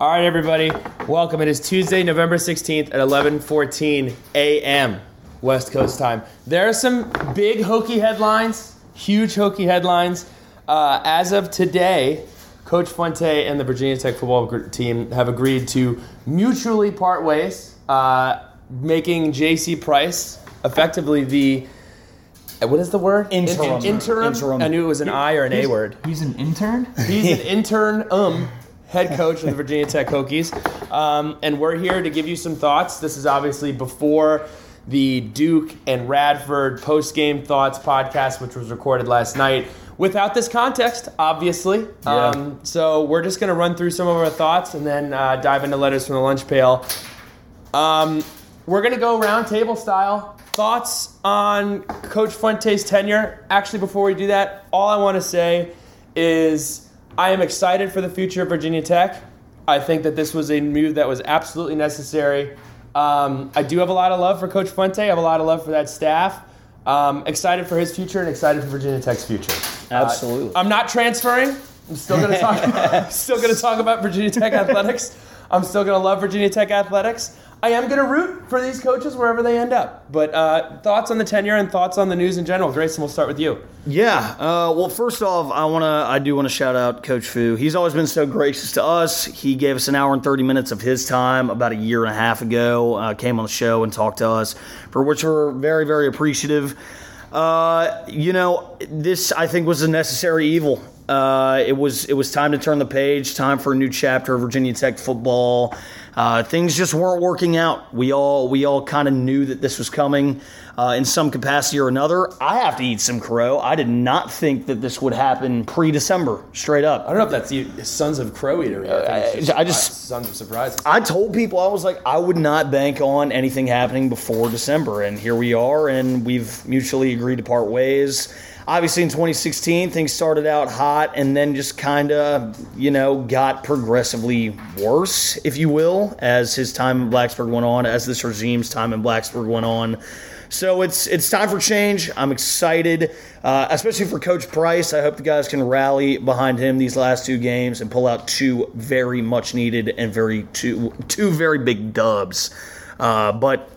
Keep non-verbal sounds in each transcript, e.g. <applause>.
All right, everybody, welcome. It is Tuesday, November 16th at 11:14 a.m. West Coast time. There are some big hokey headlines, huge hokey headlines. Uh, as of today, Coach Fuente and the Virginia Tech football team have agreed to mutually part ways, uh, making J.C. Price effectively the uh, what is the word? Interim. In- interim. Interim. I knew it was an I or an A word. He's an intern? He's an <laughs> intern um head coach of the Virginia Tech Hokies. Um, and we're here to give you some thoughts. This is obviously before the Duke and Radford post game thoughts podcast, which was recorded last night. Without this context, obviously. Yeah. Um, so we're just going to run through some of our thoughts and then uh, dive into letters from the lunch pail. Um, we're going to go round table style. Thoughts on Coach Fuente's tenure? Actually, before we do that, all I want to say is I am excited for the future of Virginia Tech. I think that this was a move that was absolutely necessary. Um, I do have a lot of love for Coach Fuente. I have a lot of love for that staff. Um, excited for his future and excited for Virginia Tech's future. Absolutely. I'm not transferring. I'm still going to talk. I'm <laughs> <laughs> still going to talk about Virginia Tech athletics. I'm still going to love Virginia Tech athletics. I am going to root for these coaches wherever they end up. But uh, thoughts on the tenure and thoughts on the news in general. Grayson, we'll start with you. Yeah. Uh, well, first off, I wanna, I do want to shout out Coach Fu. He's always been so gracious to us. He gave us an hour and thirty minutes of his time about a year and a half ago. Uh, came on the show and talked to us, for which we're very, very appreciative. Uh, you know, this I think was a necessary evil. Uh, it was it was time to turn the page. Time for a new chapter of Virginia Tech football. Uh, things just weren't working out. We all we all kind of knew that this was coming uh, in some capacity or another. I have to eat some crow. I did not think that this would happen pre-December, straight up. I don't know if that's you, Sons of Crow Eatery. I, think it's I- I just- Sons of Surprises. I told people I was like I would not bank on anything happening before December, and here we are, and we've mutually agreed to part ways. Obviously, in 2016, things started out hot and then just kind of, you know, got progressively worse, if you will, as his time in Blacksburg went on, as this regime's time in Blacksburg went on. So it's it's time for change. I'm excited, uh, especially for Coach Price. I hope the guys can rally behind him these last two games and pull out two very much needed and very two two very big dubs. Uh, but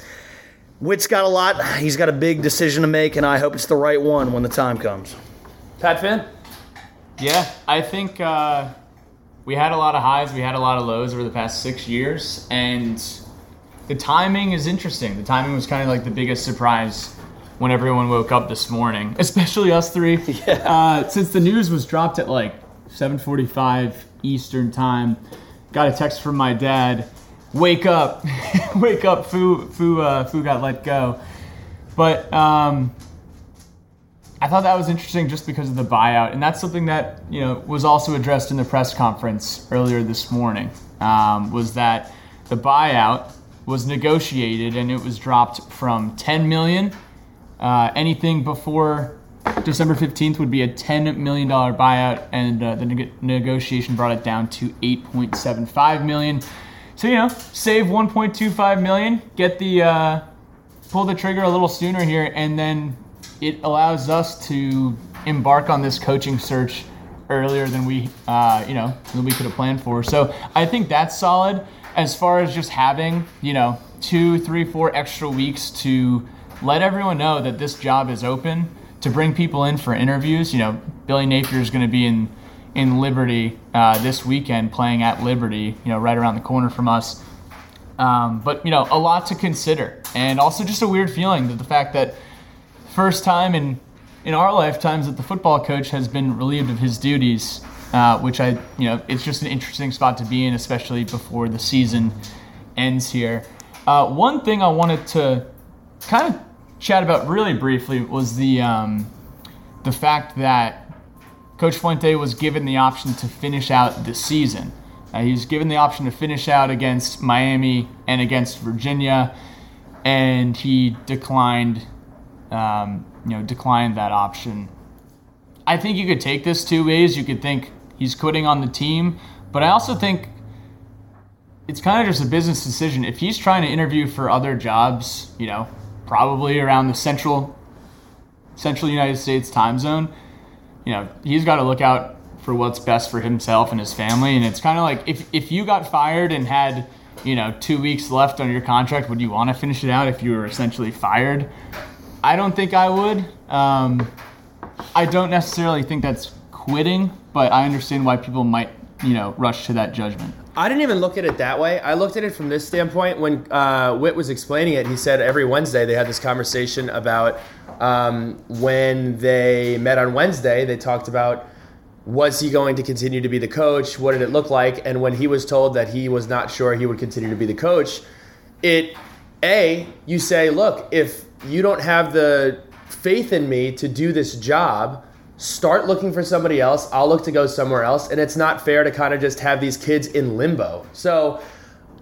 Whit's got a lot. He's got a big decision to make, and I hope it's the right one when the time comes. Pat Finn. Yeah, I think uh, we had a lot of highs, we had a lot of lows over the past six years, and the timing is interesting. The timing was kind of like the biggest surprise when everyone woke up this morning, <laughs> especially us three. <laughs> Yeah. Uh, since the news was dropped at like 7:45 Eastern time, got a text from my dad. Wake up, <laughs> wake up! Fu Fu uh, Fu got let go, but um, I thought that was interesting just because of the buyout, and that's something that you know was also addressed in the press conference earlier this morning. Um, was that the buyout was negotiated and it was dropped from 10 million. Uh, anything before December 15th would be a 10 million dollar buyout, and uh, the neg- negotiation brought it down to 8.75 million. So you know, save 1.25 million, get the uh, pull the trigger a little sooner here, and then it allows us to embark on this coaching search earlier than we, uh, you know, than we could have planned for. So I think that's solid. As far as just having, you know, two, three, four extra weeks to let everyone know that this job is open, to bring people in for interviews. You know, Billy Napier is going to be in in Liberty uh, this weekend, playing at Liberty. You know, right around the corner from us. Um, but you know, a lot to consider, and also just a weird feeling that the fact that first time in in our lifetimes that the football coach has been relieved of his duties, uh, which I you know it's just an interesting spot to be in, especially before the season ends here. Uh, one thing I wanted to kind of chat about really briefly was the um, the fact that Coach Fuente was given the option to finish out the season. Uh, he was given the option to finish out against Miami and against Virginia, and he declined. Um, you know, declined that option. I think you could take this two ways. You could think he's quitting on the team, but I also think it's kind of just a business decision. If he's trying to interview for other jobs, you know, probably around the central central United States time zone, you know, he's got to look out for what's best for himself and his family. And it's kind of like if if you got fired and had you know two weeks left on your contract, would you want to finish it out if you were essentially fired? I don't think I would. Um, I don't necessarily think that's quitting, but I understand why people might you know rush to that judgment. I didn't even look at it that way. I looked at it from this standpoint. When uh, Whit was explaining it, he said every Wednesday they had this conversation about um, when they met on Wednesday, they talked about was he going to continue to be the coach? What did it look like? And when he was told that he was not sure he would continue to be the coach, it, A, you say, look, if you don't have the faith in me to do this job, start looking for somebody else. I'll look to go somewhere else. And it's not fair to kind of just have these kids in limbo. So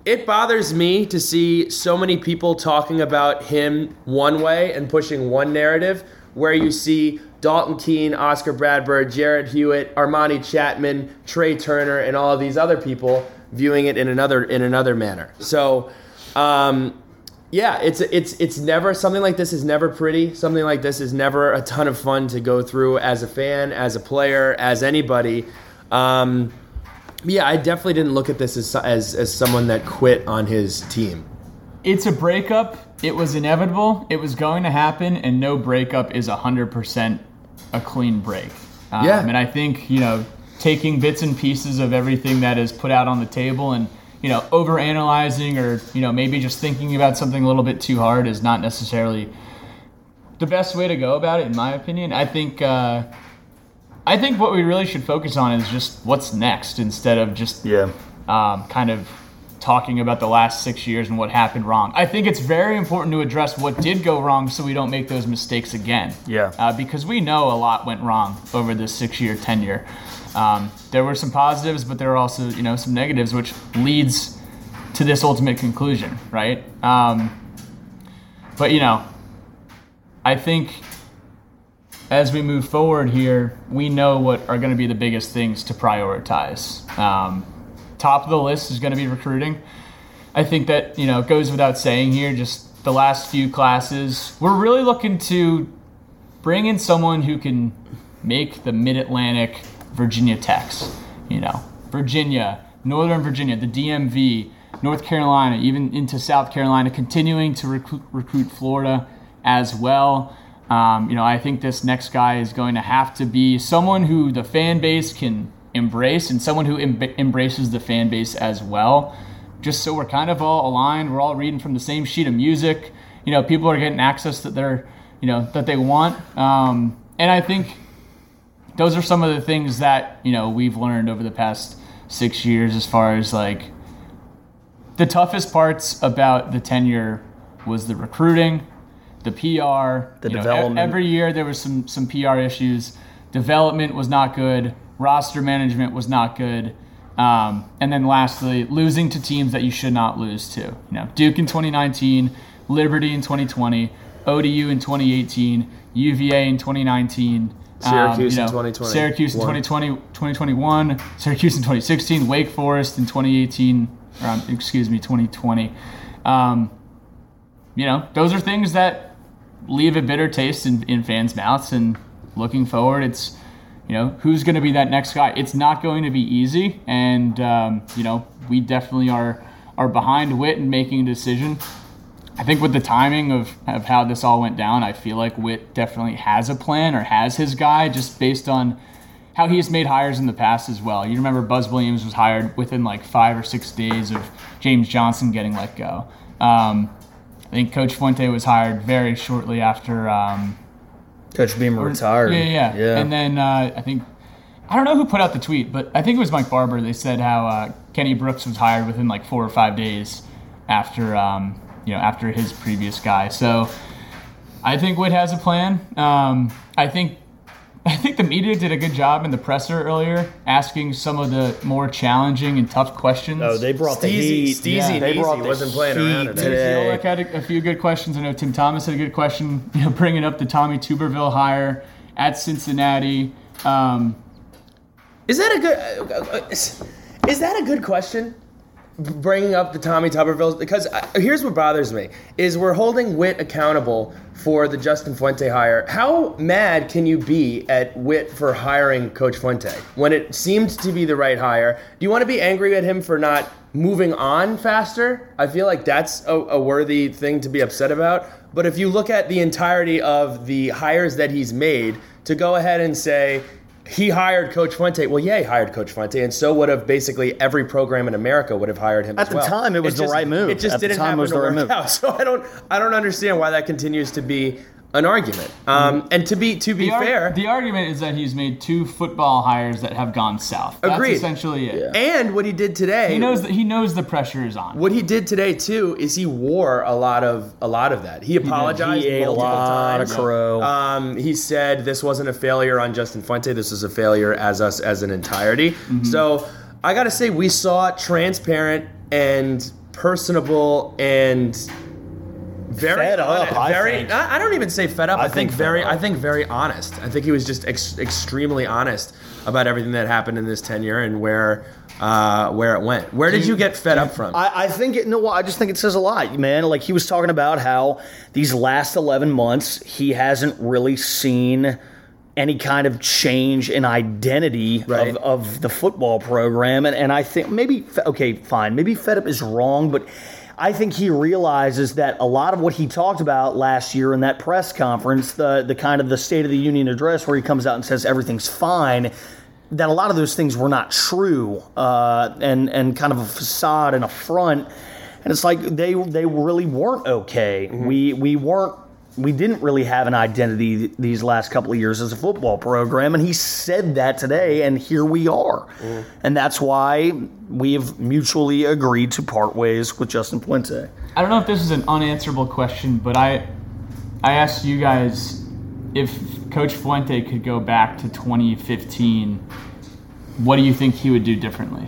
it bothers me to see so many people talking about him one way and pushing one narrative where you see Dalton Keene, Oscar Bradburn, Jarrod Hewitt, Armani Chapman, Trey Turner, and all of these other people viewing it in another in another manner. So, um, yeah, it's it's it's never something like this is never pretty. Something like this is never a ton of fun to go through as a fan, as a player, as anybody. Um, yeah, I definitely didn't look at this as, as as someone that quit on his team. It's a breakup. It was inevitable. It was going to happen, and no breakup is hundred percent a clean break. Um, Yeah. and I think you know taking bits and pieces of everything that is put out on the table and you know over analyzing or you know maybe just thinking about something a little bit too hard is not necessarily the best way to go about it in my opinion i think uh, i think what we really should focus on is just what's next instead of just Yeah. um, kind of talking about the last six years and what happened wrong. I think it's very important to address what did go wrong so we don't make those mistakes again. Yeah. Uh, because we know a lot went wrong over this six-year tenure. Um, there were some positives, but there were also you know some negatives, which leads to this ultimate conclusion, right? Um, but you know, I think as we move forward here, we know what are going to be the biggest things to prioritize. Um, top of the list is going to be recruiting. I think that you know goes without saying here. Just the last few classes, we're really looking to bring in someone who can make the Mid Atlantic Virginia Techs. You know, Virginia, Northern Virginia, the DMV, North Carolina, even into South Carolina, continuing to recruit, recruit Florida as well. Um, you know, I think this next guy is going to have to be someone who the fan base can embrace and someone who em- embraces the fan base as well. Just so we're kind of all aligned, we're all reading from the same sheet of music. You know, people are getting access that they're, you know, that they want. Um, and I think those are some of the things that you know we've learned over the past six years as far as like the toughest parts about the tenure was the recruiting the PR, The you know, development. every year there was some some PR issues. Development was not good. Roster management was not good. Um, and then lastly, losing to teams that you should not lose to. You know, Duke in 2019, Liberty in 2020, ODU in 2018, UVA in 2019. Syracuse you in know, 2020. Syracuse in 2020, 2021, Syracuse in 2016, Wake Forest in 2018, or, um, excuse me, 2020. Um, you know, those are things that leave a bitter taste in, in fans' mouths. And looking forward, it's, you know, who's going to be that next guy? It's not going to be easy. And, um, you know, we definitely are, are behind Whit in making a decision. I think with the timing of, of how this all went down, I feel like Whit definitely has a plan or has his guy just based on how he has made hires in the past as well. You remember Buzz Williams was hired within like five or six days of James Johnson getting let go. Um, I think Coach Fuente was hired very shortly after. Um, Coach Beamer retired. yeah, yeah, Yeah. And then uh, I think I don't know who put out the tweet, but I think it was Mike Barber. They said how uh, Kenny Brooks was hired within like four or five days after um, you know after his previous guy. So I think Whit has a plan. Um, I think I think the media did a good job in the presser earlier, asking some of the more challenging and tough questions. oh, they brought the Steezy- heat. Steezy yeah, they Neasy brought the wasn't playing around heat today. today. Ulrich had a, a few good questions. I know Tim Thomas had a good question, you know, bringing up the Tommy Tuberville hire at Cincinnati. Um, Is that a good? uh, uh, Is, is that a good question? Bringing up the Tommy Tubervilles because uh, here's what bothers me is we're holding Whit accountable for the Justin Fuente hire. How mad can you be at Whit for hiring Coach Fuente when it seemed to be the right hire? Do you want to be angry at him for not moving on faster? I feel like that's a, a worthy thing to be upset about. But if you look at the entirety of the hires that he's made, to go ahead and say he hired Coach Fuente. Well, yeah, he hired Coach Fuente, and so would have basically every program in America would have hired him At the well. time, it was the right move. It just At the didn't time, happen it was to the right work move. out. <laughs> So I don't, I don't understand why that continues to be an argument. Um, and to be, to be The, ar- fair, the argument is that he's made two football hires that have gone south. That's Agreed. essentially it. and what he did today, He knows that he knows the pressure is on. what he did today too is he wore a lot of a lot of that. He apologized He ate a multiple lot of crow. Um, he said this wasn't a failure on Justin Fuente. This was a failure as us as an entirety. Mm-hmm. So I got to say we saw transparent and personable and very Fed up, hon- I very. think. I I don't even say fed up. I, I think, think very. up. I think very honest. I think he was just ex- extremely honest about everything that happened in this tenure and where uh, where it went. Where did you get fed up from? I, I think it. No, I just think it says a lot, man. Like he was talking about how these last eleven months he hasn't really seen any kind of change in identity Right. of, of the football program, and, and I think maybe okay, fine, maybe fed up is wrong, but. I think he realizes that a lot of what he talked about last year in that press conference, the the kind of the State of the Union address where he comes out and says everything's fine, that a lot of those things were not true uh, and and kind of a facade and a front. And it's like they they really weren't okay. We we weren't we didn't really have an identity th- these last couple of years as a football program and he said that today and here we are. Mm-hmm. And that's why we have mutually agreed to part ways with Justin Fuente. I don't know if this is an unanswerable question, but I I asked you guys if Coach Fuente could go back to 2015, what do you think he would do differently?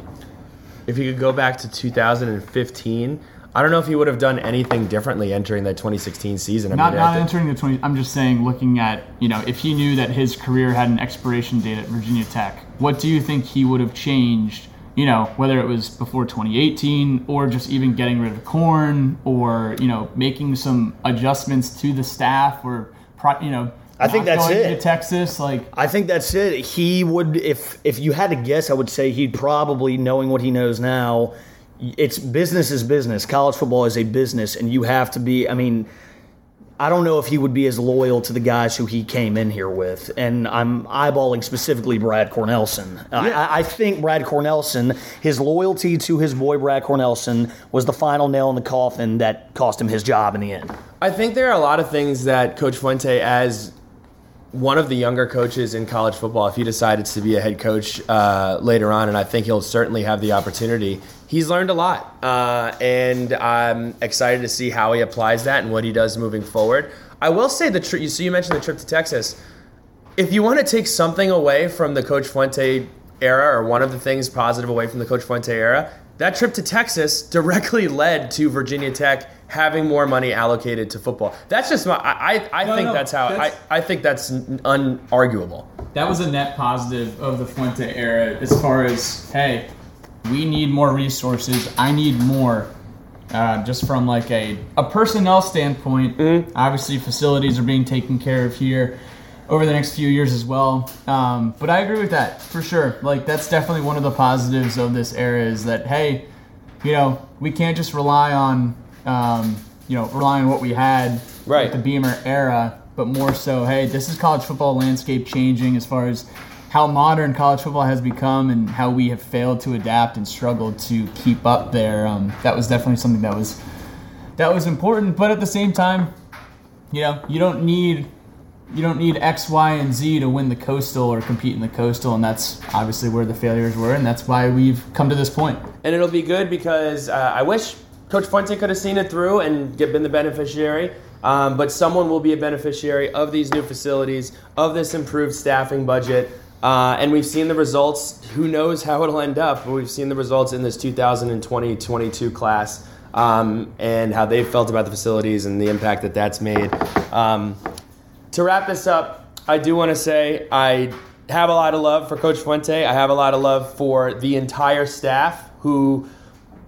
if he could go back to 2015, I don't know if he would have done anything differently entering that 2016 season. I Not mean, I not think- entering the 20. I'm just saying, looking at you know, if he knew that his career had an expiration date at Virginia Tech, what do you think he would have changed? You know, whether it was before 2018 or just even getting rid of corn or you know making some adjustments to the staff or pro- you know. I think that's it. To Texas, like I think that's it. He would, if if you had to guess, I would say he'd probably, knowing what he knows now, it's business is business. College football is a business, and you have to be. I mean, I don't know if he would be as loyal to the guys who he came in here with, and I'm eyeballing specifically Brad Cornelsen. I- I, I think Brad Cornelsen, his loyalty to his boy Brad Cornelsen, was the final nail in the coffin that cost him his job in the end. I think there are a lot of things that Coach Fuente, as one of the younger coaches in college football, if he decided to be a head coach uh, later on, and I think he'll certainly have the opportunity, he's learned a lot. Uh, and I'm excited to see how he applies that and what he does moving forward. I will say the trip, so you mentioned the trip to Texas. If you want to take something away from the Coach Fuente era, or one of the things positive away from the Coach Fuente era, that trip to Texas <laughs> directly led to Virginia Tech having more money allocated to football. That's just my. I I, I No, think no, that's how. that's- I, I think that's unarguable. that was a net positive of the Fuente era as far as hey, we need more resources. I need more. Uh, just from like a, a personnel standpoint, obviously facilities are being taken care of here over the next few years as well. Um, but I agree with that for sure. Like that's definitely one of the positives of this era is that hey, you know, we can't just rely on um, you know rely on what we had Right. with the Beamer era, but more so, hey, this is college football landscape changing as far as how modern college football has become and how we have failed to adapt and struggled to keep up there. Um, that was definitely something that was that was important, but at the same time, you know, you don't need you don't need X, Y, and Z to win the coastal or compete in the coastal, and that's obviously where the failures were, and that's why we've come to this point. and it'll be good because uh, I wish Coach Fuente could have seen it through and been the beneficiary. Um, but someone will be a beneficiary of these new facilities, of this improved staffing budget. Uh, and we've seen the results. Who knows how it'll end up? But we've seen the results in this 2020-22 class um, and how they felt about the facilities and the impact that that's made. Um, to wrap this up, I do want to say I have a lot of love for Coach Fuente. I have a lot of love for the entire staff who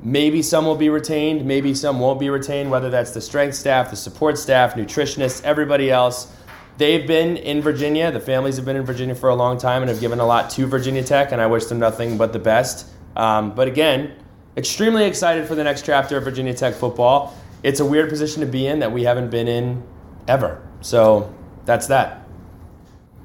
Maybe some will be retained, maybe some won't be retained, whether that's the strength staff, the support staff, nutritionists, everybody else. They've been in Virginia. The families have been in Virginia for a long time and have given a lot to Virginia Tech, and I wish them nothing but the best. Um, but again, extremely excited for the next chapter of Virginia Tech football. It's a weird position to be in that we haven't been in ever. So that's that.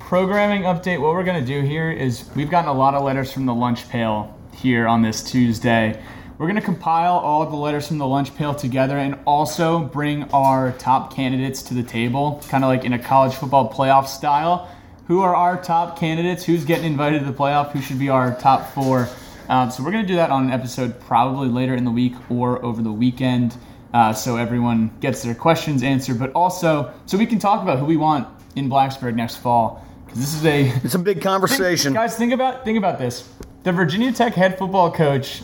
Programming update. What we're going to do here is we've gotten a lot of letters from the lunch pail here on this Tuesday. We're going to compile all the letters from the lunch pail together and also bring our top candidates to the table, kind of like in a college football playoff style. Who are our top candidates? Who's getting invited to the playoff? Who should be our top four? Um, so we're going to do that on an episode probably later in the week or over the weekend. Uh, so everyone gets their questions answered, but also so we can talk about who we want in Blacksburg next fall. Because this is a It's a big <laughs> conversation. Guys, think about think about this. The Virginia Tech head football coach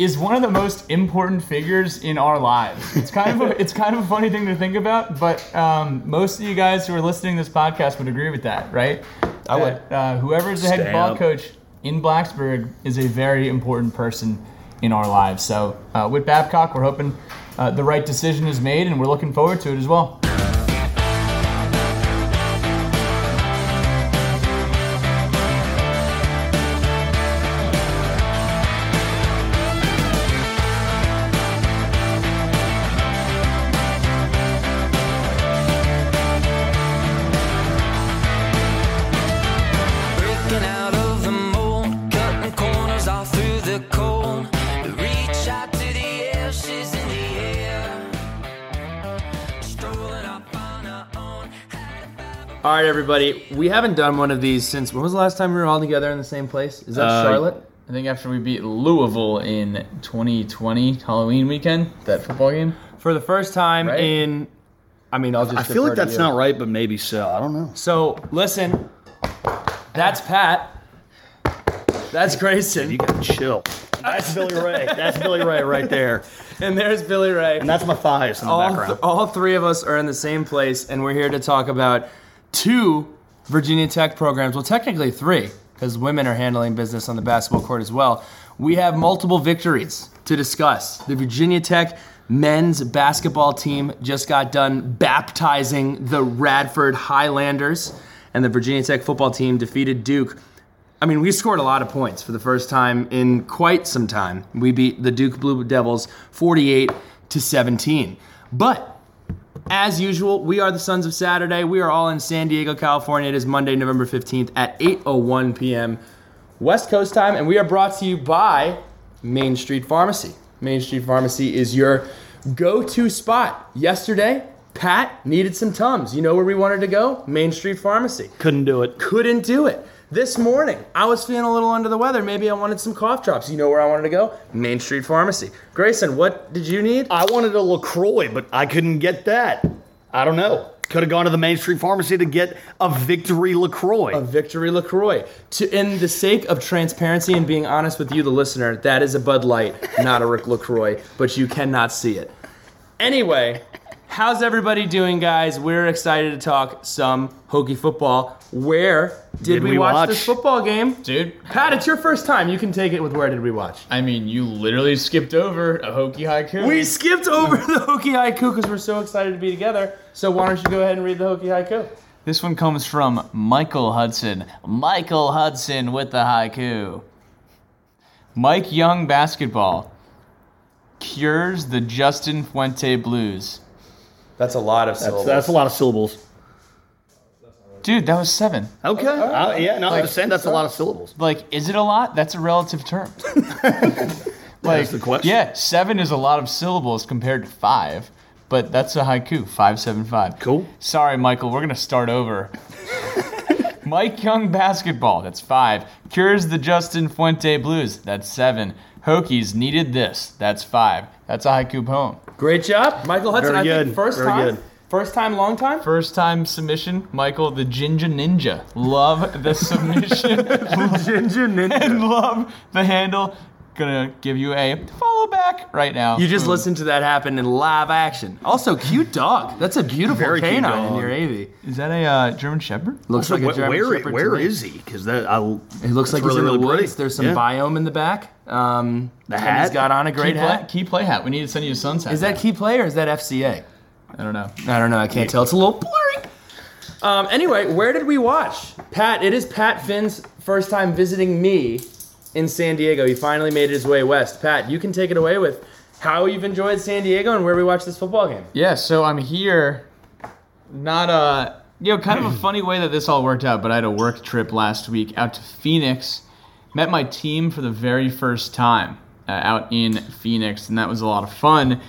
is one of the most important figures in our lives. It's kind of a, it's kind of a funny thing to think about, but um, most of you guys who are listening to this podcast would agree with that, right? I would. That, uh, whoever is the head football coach in Blacksburg is a very important person in our lives. So uh, Whit Babcock, we're hoping uh, the right decision is made, and we're looking forward to it as well. Right, everybody. We haven't done one of these since when was the last time we were all together in the same place? Is that Uh, Charlotte? I think after we beat Louisville in 2020 Halloween weekend, that football game. For the first time Right. in, I mean, I'll just. I feel like that's not right, but maybe so. I don't know. So listen, that's Pat. That's Grayson, You got to chill. That's Billy Ray. That's Billy Ray right there. and there's Billy Ray. And that's my thighs in the all, background. th- all three of us are in the same place, and we're here to talk about two Virginia Tech programs. Well, technically three, because women are handling business on the basketball court as well. We have multiple victories to discuss. The Virginia Tech men's basketball team just got done baptizing the Radford Highlanders, and the Virginia Tech football team defeated Duke. I mean, we scored a lot of points for the first time in quite some time. We beat the Duke Blue Devils 48 to 17. But as usual, we are the Sons of Saturday. We are all in San Diego, California. It is Monday, November 15th at 8:01 p.m. West Coast time, and we are brought to you by Main Street Pharmacy. Main Street Pharmacy is your go-to spot. Yesterday, Pat needed some Tums. You know where we wanted to go? Main Street Pharmacy Couldn't do it. couldn't do it. This morning, I was feeling a little under the weather. Maybe I wanted some cough drops. You know where I wanted to go? Main Street Pharmacy. Grayson, what did you need? I wanted a LaCroix, but I couldn't get that. I don't know. Could have gone to the Main Street Pharmacy to get a Victory LaCroix. A Victory LaCroix. To, in the sake of transparency and being honest with you, the listener, that is a Bud Light, not a Rick LaCroix, but you cannot see it. Anyway, how's everybody doing, guys? We're excited to talk some Hokie football. Where did, Did we, we watch, watch? this football game? Dude, Pat, it's your first time. You can take it with where did we watch? I mean, you literally skipped over a Hokie haiku. We skipped over <laughs> the Hokie Haiku because we're so excited to be together. So why don't you go ahead and read the Hokie Haiku? This one comes from Michael Hudson. Michael Hudson with the haiku. Mike Young basketball cures the Justin Fuente blues. That's a lot of That's, syllables. that's a lot of syllables. Dude, that was seven. Okay. Uh, yeah, no, I'm just saying that's a lot of syllables. Like, is it a lot? That's a relative term. <laughs> like, the question. Yeah, seven is a lot of syllables compared to five, but that's a haiku. Five, seven, five. Cool. Sorry, Michael. We're gonna start over. <laughs> Mike Young basketball. That's five. Cures the Justin Fuente blues. That's seven. Hokies needed this. That's five. That's a haiku poem. Great job, Michael Hudson. Very I think good. first Very time, good. First time, long time. First time submission, Michael the Ginger Ninja. Love the submission <laughs> Ginger Ninja. and love the handle. Gonna give you a follow back right now. You just Boom. listened to that happen in live action. Also, cute dog. That's a beautiful Very cute canine in dog. your AV. Is that a uh, German Shepherd? Looks So like a wh- German where Shepherd where to me. is he? Because that I, It looks like he's in the woods. There's some Yeah. biome in the back. Um, The hat? He's got on a great key play, hat. Key play hat. We need to send you a sun's hat. Is that key play or is that FCA? I don't know. I don't know. I can't tell. It's a little blurry. Um, anyway, where did we watch? Pat, it is Pat Finn's first time visiting me in San Diego. He finally made his way west. Pat, you can take it away with how you've enjoyed San Diego and where we watched this football game. Yeah, so I'm here. Not a you know, kind of a <clears throat> funny way that this all worked out, but I had a work trip last week out to Phoenix. Met my team for the very first time uh, out in Phoenix, and that was a lot of fun.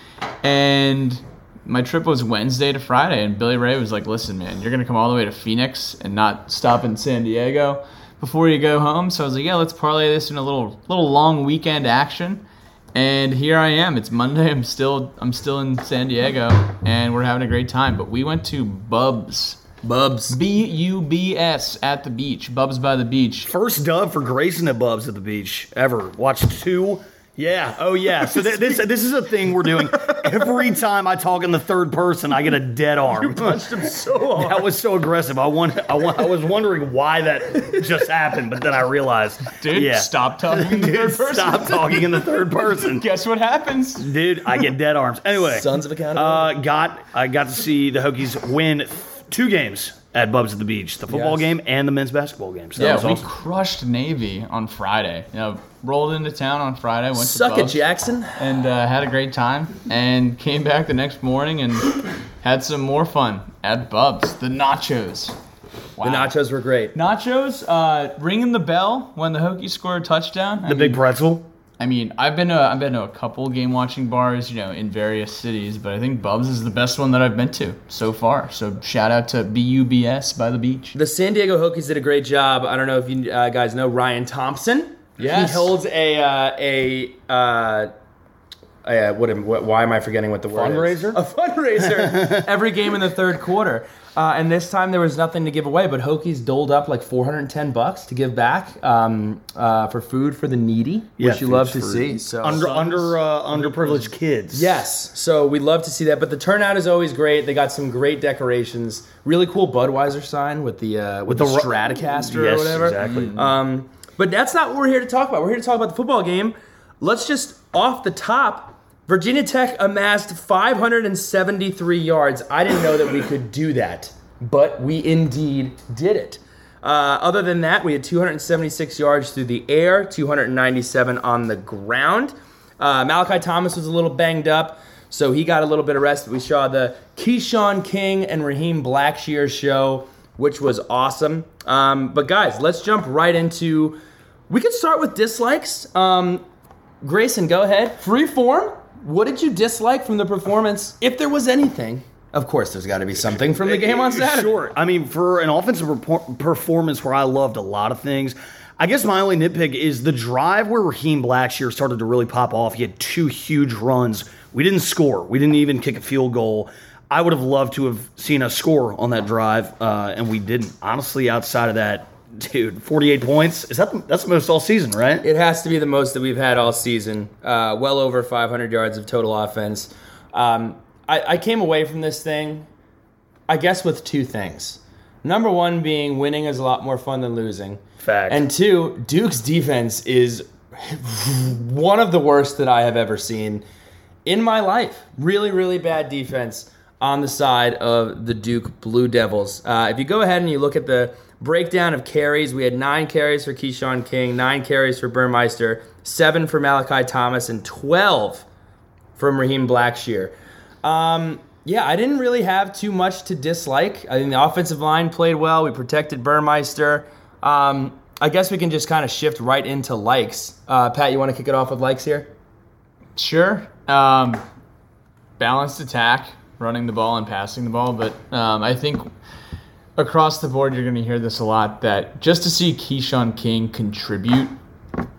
And my trip was Wednesday to Friday, and Billy Ray was like, "Listen, man, you're gonna come all the way to Phoenix and not stop in San Diego before you go home." So I was like, "Yeah, let's parlay this in a little little long weekend action." And here I am. It's Monday. I'm still I'm still in San Diego, and we're having a great time. But we went to Bubs, Bubs. B U B S, at the beach. Bubs by the beach. First dub for Grayson at Bubs at the beach ever. Watched two. Yeah. Oh yeah. So th- this <laughs> this is a thing we're doing. Every time I talk in the third person, I get a dead arm. You punched him so <laughs> hard. That was so aggressive. I want, I want, I was wondering why that just happened, but then I realized, Dude, yeah. stop talking in the Dude, third person. stop talking in the third person. <laughs> Guess what happens? Dude, I get dead arms. Anyway, Sons of accountability. uh, got I got to see the Hokies win two games at Bubs at the Beach, the football Yes. game and the men's basketball game. So Yeah, was we awesome. crushed Navy on Friday. You know, rolled into town on Friday, went Suck to it, Bubs, Jackson. and uh, had a great time. And came back the next morning and had some more fun at Bubs. The nachos. Wow. The nachos were great. Nachos, uh, ringing the bell when the Hokies scored a touchdown. I the big mean, pretzel. I mean, I've been to I've been to a couple game watching bars, you know, in various cities, but I think Bubs is the best one that I've been to so far. So shout out to BUBS by the beach. The San Diego Hokies did a great job. I don't know if you uh, guys know Ryan Thompson. Yes. He holds a uh, a uh, a, what, am- what? Why am I forgetting what the word is? Fundraiser? A fundraiser <laughs> every game in the third quarter. Uh, and this time there was nothing to give away, but Hokies doled up like 410 bucks to give back um, uh, for food for the needy, Yeah, which you love to for see. So Under under uh, underprivileged kids. Yes, so we love to see that. But the turnout is always great. They got some great decorations. Really cool Budweiser sign with the uh, with, the the, ro- Stratocaster Yes, or whatever. exactly. Um, but that's not what we're here to talk about. We're here to talk about the football game. Let's just off the top. Virginia Tech amassed 573 yards. I didn't know that we could do that, but we indeed did it. Uh, other than that, we had 276 yards through the air, 297 on the ground. Uh, Malachi Thomas was a little banged up, so he got a little bit of rest. We saw the Keyshawn King and Raheem Blackshear show, which was awesome. Um, but guys, let's jump right into. We could start with dislikes. Um, Grayson, go ahead. Free form. What did you dislike from the performance, if there was anything? Of course, there's got to be something from the game on Saturday. Sure. I mean, for an offensive performance where I loved a lot of things, I guess my only nitpick is the drive where Raheem Blackshear started to really pop off. He had two huge runs. We didn't score. We didn't even kick a field goal. I would have loved to have seen us score on that drive, uh, and we didn't. Honestly, outside of that, dude, 48 points. Is that the, that's the most all season, right? It has to be the most that we've had all season. Uh, well over 500 yards of total offense. Um, I, I came away from this thing, I guess, with two things. Number one being winning is a lot more fun than losing. Fact. And two, Duke's defense is one of the worst that I have ever seen in my life. Really, really bad defense on the side of the Duke Blue Devils. Uh, if you go ahead and you look at the breakdown of carries, we had nine carries for Keyshawn King, nine carries for Burmeister, seven for Malachi Thomas, and 12 from Raheem Blackshear. Um, yeah, I didn't really have too much to dislike. I think the offensive line played well. We protected Burmeister. Um, I guess we can just kind of shift right into likes. Uh, Pat, you want to kick it off with likes here? Sure. Um, balanced attack, running the ball and passing the ball, but um, I think across the board you're going to hear this a lot that just to see Keyshawn King contribute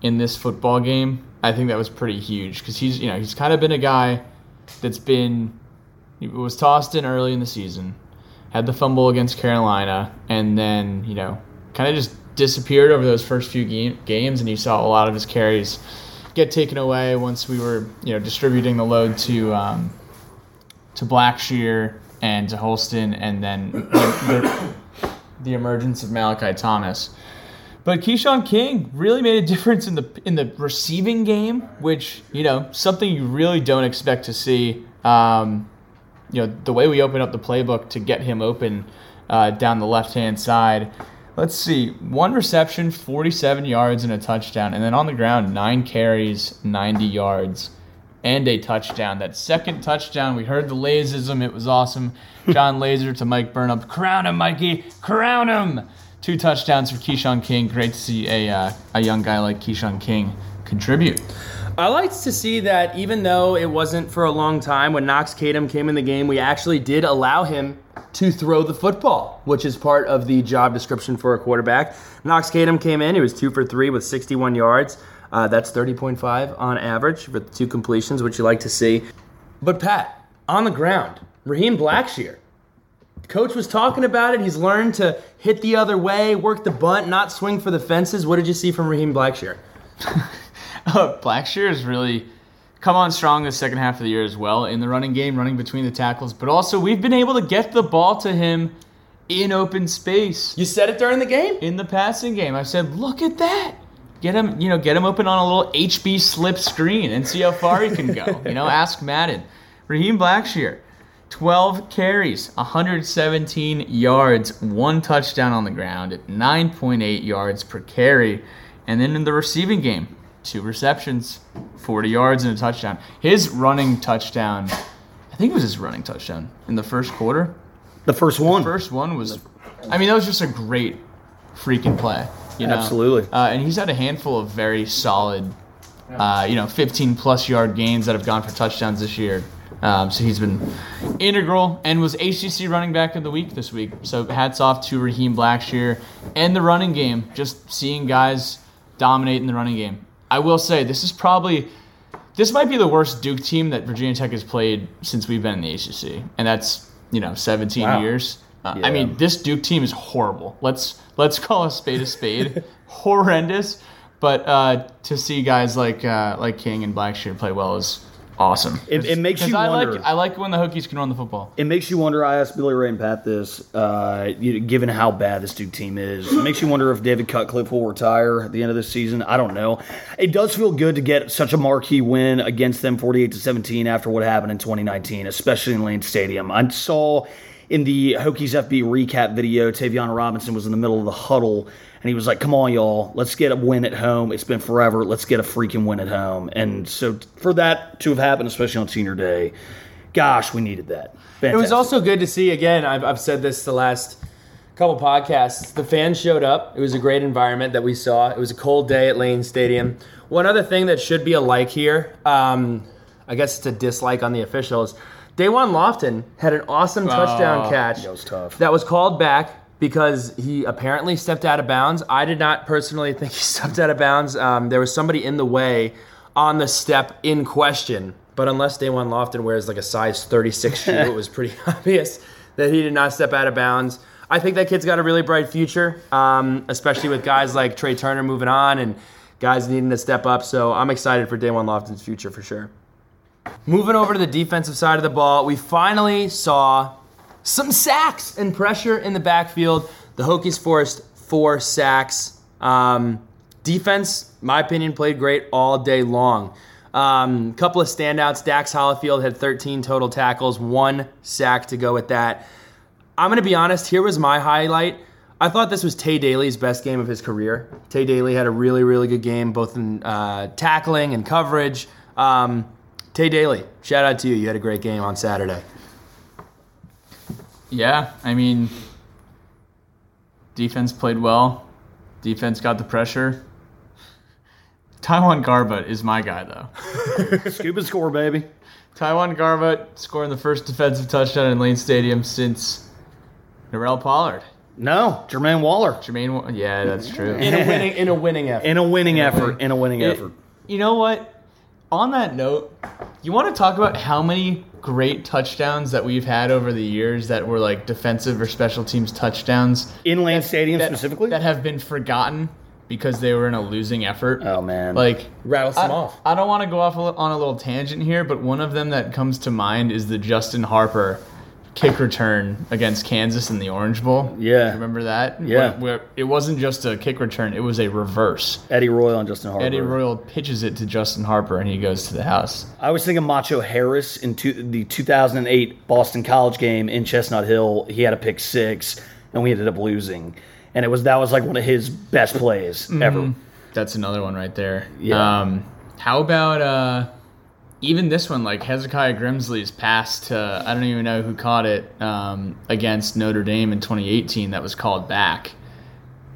in this football game, I think that was pretty huge because he's you know he's kind of been a guy that's been was tossed in early in the season, had the fumble against Carolina, and then you know kind of just disappeared over those first few game, games, and you saw a lot of his carries get taken away once we were you know distributing the load to um, to Blackshear and to Holston, and then the, the, the emergence of Malachi Thomas. But Keyshawn King really made a difference in the in the receiving game, which you know something you really don't expect to see. Um, you know the way we open up the playbook to get him open uh, down the left hand side. Let's see, one reception, 47 yards and a touchdown, and then on the ground, nine carries, 90 yards, and a touchdown. That second touchdown, we heard the Lazism. It was awesome. Jon Laaser to Mike Burnop. Crown him, Mikey. Crown him. Two touchdowns for Keyshawn King. Great to see a, uh, a young guy like Keyshawn King contribute. I liked to see that even though it wasn't for a long time, when Knox Kadum came in the game, we actually did allow him to throw the football, which is part of the job description for a quarterback. Knox Kadum came in, he was two for three with 61 yards. Uh, that's 30.5 on average with two completions, which you like to see. But Pat, on the ground, Raheem Blackshear. Coach was talking about it. He's learned to hit the other way, work the bunt, not swing for the fences. What did you see from Raheem Blackshear? <laughs> Blackshear has really come on strong the second half of the year as well in the running game, running between the tackles. But also, we've been able to get the ball to him in open space You said it during the game? in the passing game. I said, look at that. Get him, you know, get him open on a little HB slip screen and see how far he can go. you know, <laughs> ask Madden. Raheem Blackshear, 12 carries, 117 yards, one touchdown on the ground at 9.8 yards per carry. And then in the receiving game, two receptions, 40 yards and a touchdown. His running touchdown, I think it was his running touchdown in the first quarter. The first one. First one was, I mean, that was just a great freaking play. You know? Absolutely. Uh, and he's had a handful of very solid, uh, you know, 15 plus yard gains that have gone for touchdowns this year. Um, so he's been integral and was ACC running back of the week this week. So hats off to Raheem Blackshear and the running game. Just seeing guys dominate in the running game. I will say this is probably this might be the worst Duke team that Virginia Tech has played since we've been in the ACC, and that's you know 17 Wow. years. Uh, Yeah. I mean, this Duke team is horrible. Let's let's <laughs> call a spade a spade. Horrendous. But uh, to see guys like uh, like King and Blackshear play well is awesome. It- it makes you I wonder. like I like when the Hokies can run the football. It makes you wonder. I asked Billy Ray and Pat this. Uh, you, given how bad this Duke team is, it makes you wonder if David Cutcliffe will retire at the end of this season. I don't know. It does feel good to get such a marquee win against them, forty-eight to seventeen, after what happened in 2019, especially in Lane Stadium. I saw in the Hokies FB recap video, Tavion Robinson was in the middle of the huddle. And he was like, "Come on, y'all, let's get a win at home. It's been forever. Let's get a freaking win at home." And so, for that to have happened, especially on Senior Day, gosh, we needed that. It was also good to see again. I've, I've said this the last couple podcasts. The fans showed up. It was a great environment that we saw. It was a cold day at Lane Stadium. One other thing that should be a like here, um, I guess it's a dislike on the officials. Da'Wain Lofton had an awesome touchdown Oh, catch that was tough. that was called back because he apparently stepped out of bounds. I did not personally <laughs> think he stepped out of bounds. Um, there was somebody in the way on the step in question. But unless Da'Wain Lofton wears like a size 36 shoe, it was pretty <laughs> obvious that he did not step out of bounds. I think that kid's got a really bright future, um, especially with guys like Trey Turner moving on and guys needing to step up. So I'm excited for Da'Wain Lofton's future for sure. Moving over to the defensive side of the ball, we finally saw some sacks and pressure in the backfield. The Hokies forced four sacks. Um, defense, my opinion, played great all day long. Um, couple of standouts. Dax Hollifield had 13 total tackles, one sack to go with that. I'm going to be honest, here was my highlight. I thought this was Tae Daley's best game of his career. Tae Daley had a really, really good game, both in uh, tackling and coverage. Um, Tae Daley, shout out to you. You had a great game on Saturday. Yeah, I mean, defense played well. Defense got the pressure. TyJuan Garbutt is my guy, though. <laughs> Scoop and score, baby. TyJuan Garbutt scoring the first defensive touchdown in Lane Stadium since Norrell Pollard. No, Jermaine Waller. Jermaine, Wa- yeah, that's true. In a winning, in a winning effort. In a winning effort. In a winning It- effort. You know what? On that note, you want to talk about how many great touchdowns that we've had over the years that were like defensive or special teams touchdowns In Lane Stadium that, specifically? that have been forgotten because they were in a losing effort. Oh man. Like rattle them I, off. I don't want to go off on a little tangent here, but one of them that comes to mind is the Justin Harper kick return against Kansas in the Orange Bowl. Yeah. remember that? Yeah. Where, where it wasn't just a kick return; it was a reverse. Eddie Royal and Justin Harper. Eddie Royal pitches it to Justin Harper, and he goes to the house. I was thinking Macho Harris in two, the 2008 Boston College game in Chestnut Hill. He had a pick six, and we ended up losing. And it was that was like one of his best plays ever. That's another one right there. Yeah. Um, how about uh, even this one, like Hezekiah Grimsley's pass to I don't even know who caught it um, against Notre Dame in 2018 that was called back.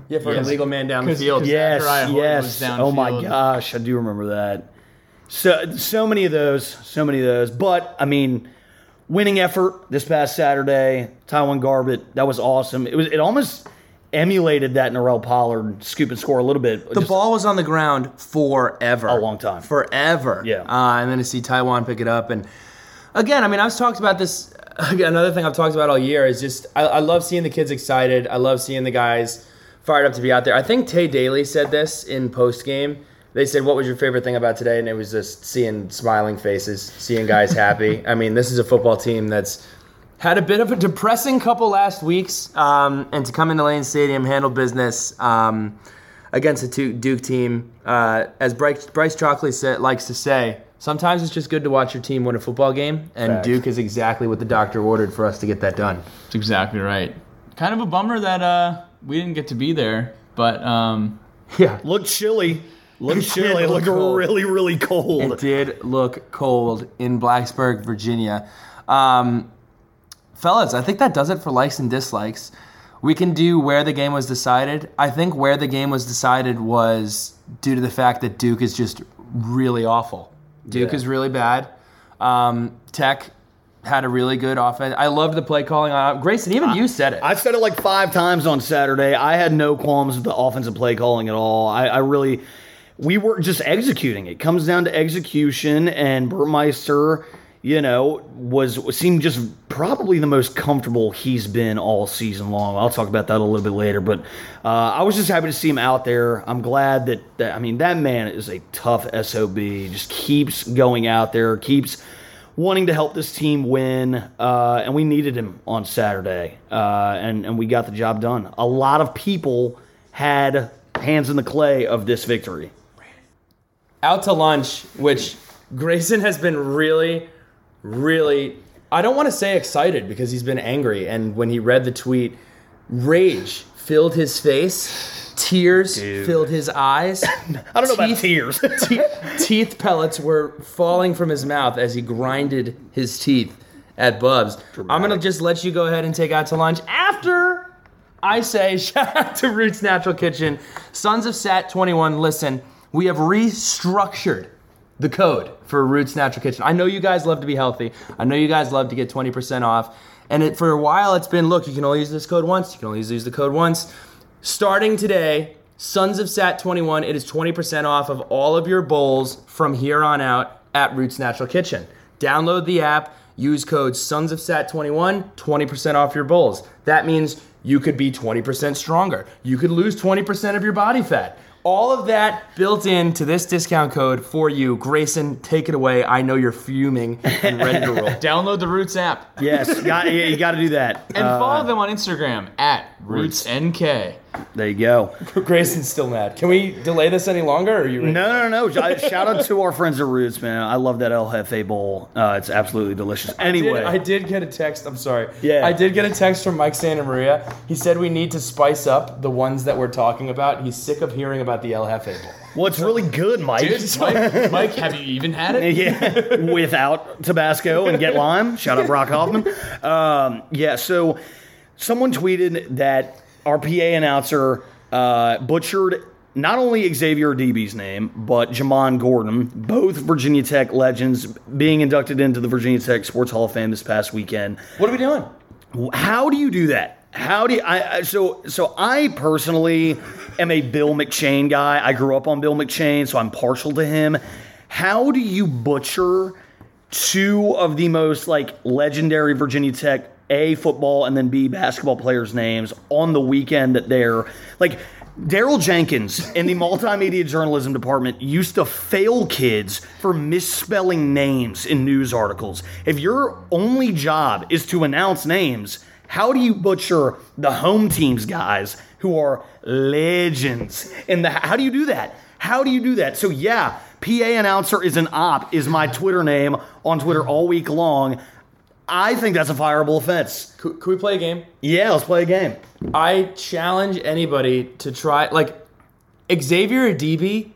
Yeah, for an Yes. illegal man down the 'Cause- field. because- Yes, was yes. Oh my gosh, I do remember that. So so many of those, so many of those. But I mean, winning effort this past Saturday, TyJuan Garbutt, that was awesome. It was it almost emulated that Norrell Pollard scoop and score a little bit. The ball was on the ground forever. A long time. Forever. Yeah. Uh, and then to see TyJuan pick it up. And again, I mean, I've talked about this. <laughs> Another thing I've talked about all year is just I, I love seeing the kids excited. I love seeing the guys fired up to be out there. I think Tae Daley said this in post game. They said, "What was your favorite thing about today?" And it was just seeing smiling faces, seeing guys happy. <laughs> I mean, this is a football team that's had a bit of a depressing couple last weeks, um, and to come into Lane Stadium, handle business um, against a Duke team, uh, as Bryce, Bryce Chalkley sa- likes to say, sometimes it's just good to watch your team win a football game, and Facts. Duke is exactly what the doctor ordered for us to get that done. That's exactly right. Kind of a bummer that uh, we didn't get to be there, but um, <laughs> Yeah, looked chilly. Looked It chilly. did It look looked cold. really, really cold. it did look cold in Blacksburg, Virginia. Um, fellas, I think that does it for likes and dislikes. We can do where the game was decided. I think where the game was decided was due to the fact that Duke is just really awful. Duke Yeah. is really bad. Um, Tech had a really good offense. I loved the play calling on Grayson. Even you said it. I've said it like five times on Saturday. I had no qualms with the offensive play calling at all. I, I really, we were just executing. It comes down to execution, and Burmeister, you know, was seemed just probably the most comfortable he's been all season long. I'll talk about that a little bit later, but uh, I was just happy to see him out there. I'm glad that, that I mean that man is a tough sob. Just keeps going out there, keeps wanting to help this team win, uh, and we needed him on Saturday, uh, and and we got the job done. A lot of people had hands in the clay of this victory. out to lunch, which Grayson has been really, really, I don't want to say excited because he's been angry. And when he read the tweet, rage filled his face, tears filled his eyes. <laughs> I don't know about tears. <laughs> Te- teeth pellets were falling from his mouth as he grinded his teeth at Bubs. I'm going to just let you go ahead and take out to lunch after I say <laughs> shout out to Roots Natural Kitchen. Sons of Sat 21, listen, we have restructured the code for Roots Natural Kitchen. I know you guys love to be healthy. I know you guys love to get 20% off. And it, for a while, it's been look, you can only use this code once. You can only use the code once. Starting today, Sons of Sat 21, it is 20% off of all of your bowls from here on out at Roots Natural Kitchen. Download the app, use code Sons of Sat 21, 20% off your bowls. That means you could be 20% stronger. You could lose 20% of your body fat. All of that built into this discount code for you. Grayson, take it away. I know you're fuming and ready to roll. <laughs> download the Roots app yes, got, yeah, you got to do that. and Uh, follow them on Instagram at RootsNK. There you go. <laughs> Grayson's still mad. Can we delay this any longer? Or are you ready? No, no, no. I- Shout out to our friends at Roots, man. I love that El Jefe bowl. Uh, it's absolutely delicious. Anyway, did- I did get a text. I'm sorry. Yeah. I did get a text from Mike Santa Maria. He said we need to spice up the ones that we're talking about. He's sick of hearing about the El Jefe Bowl. well, it's really good, Mike. Dude, Mike, <laughs> Mike, have you even had it? yeah, without Tabasco and get lime. Shout out Brock Hoffman. Um, yeah, so someone tweeted that our PA announcer uh, butchered not only Xavier Adibi's name, but Jamon Gordon, both Virginia Tech legends, being inducted into the Virginia Tech Sports Hall of Fame this past weekend. What are we doing? How do you do that? How do you, I so so I personally am a Bill McShane guy. I grew up on Bill McShane, so I'm partial to him. How do you butcher two of the most like legendary Virginia Tech A football and then B basketball players' names on the weekend that they're like Daryl Jenkins in the multimedia journalism department used to fail kids for misspelling names in news articles. If your only job is to announce names, how do you butcher the home team's guys who are legends? In the how do you do that? How do you do that? So yeah, PA announcer is an op is my Twitter name on Twitter all week long. I think that's a fireable offense. Could, could we play a game? Yeah, let's play a game. I challenge anybody to try like Xavier Adibi.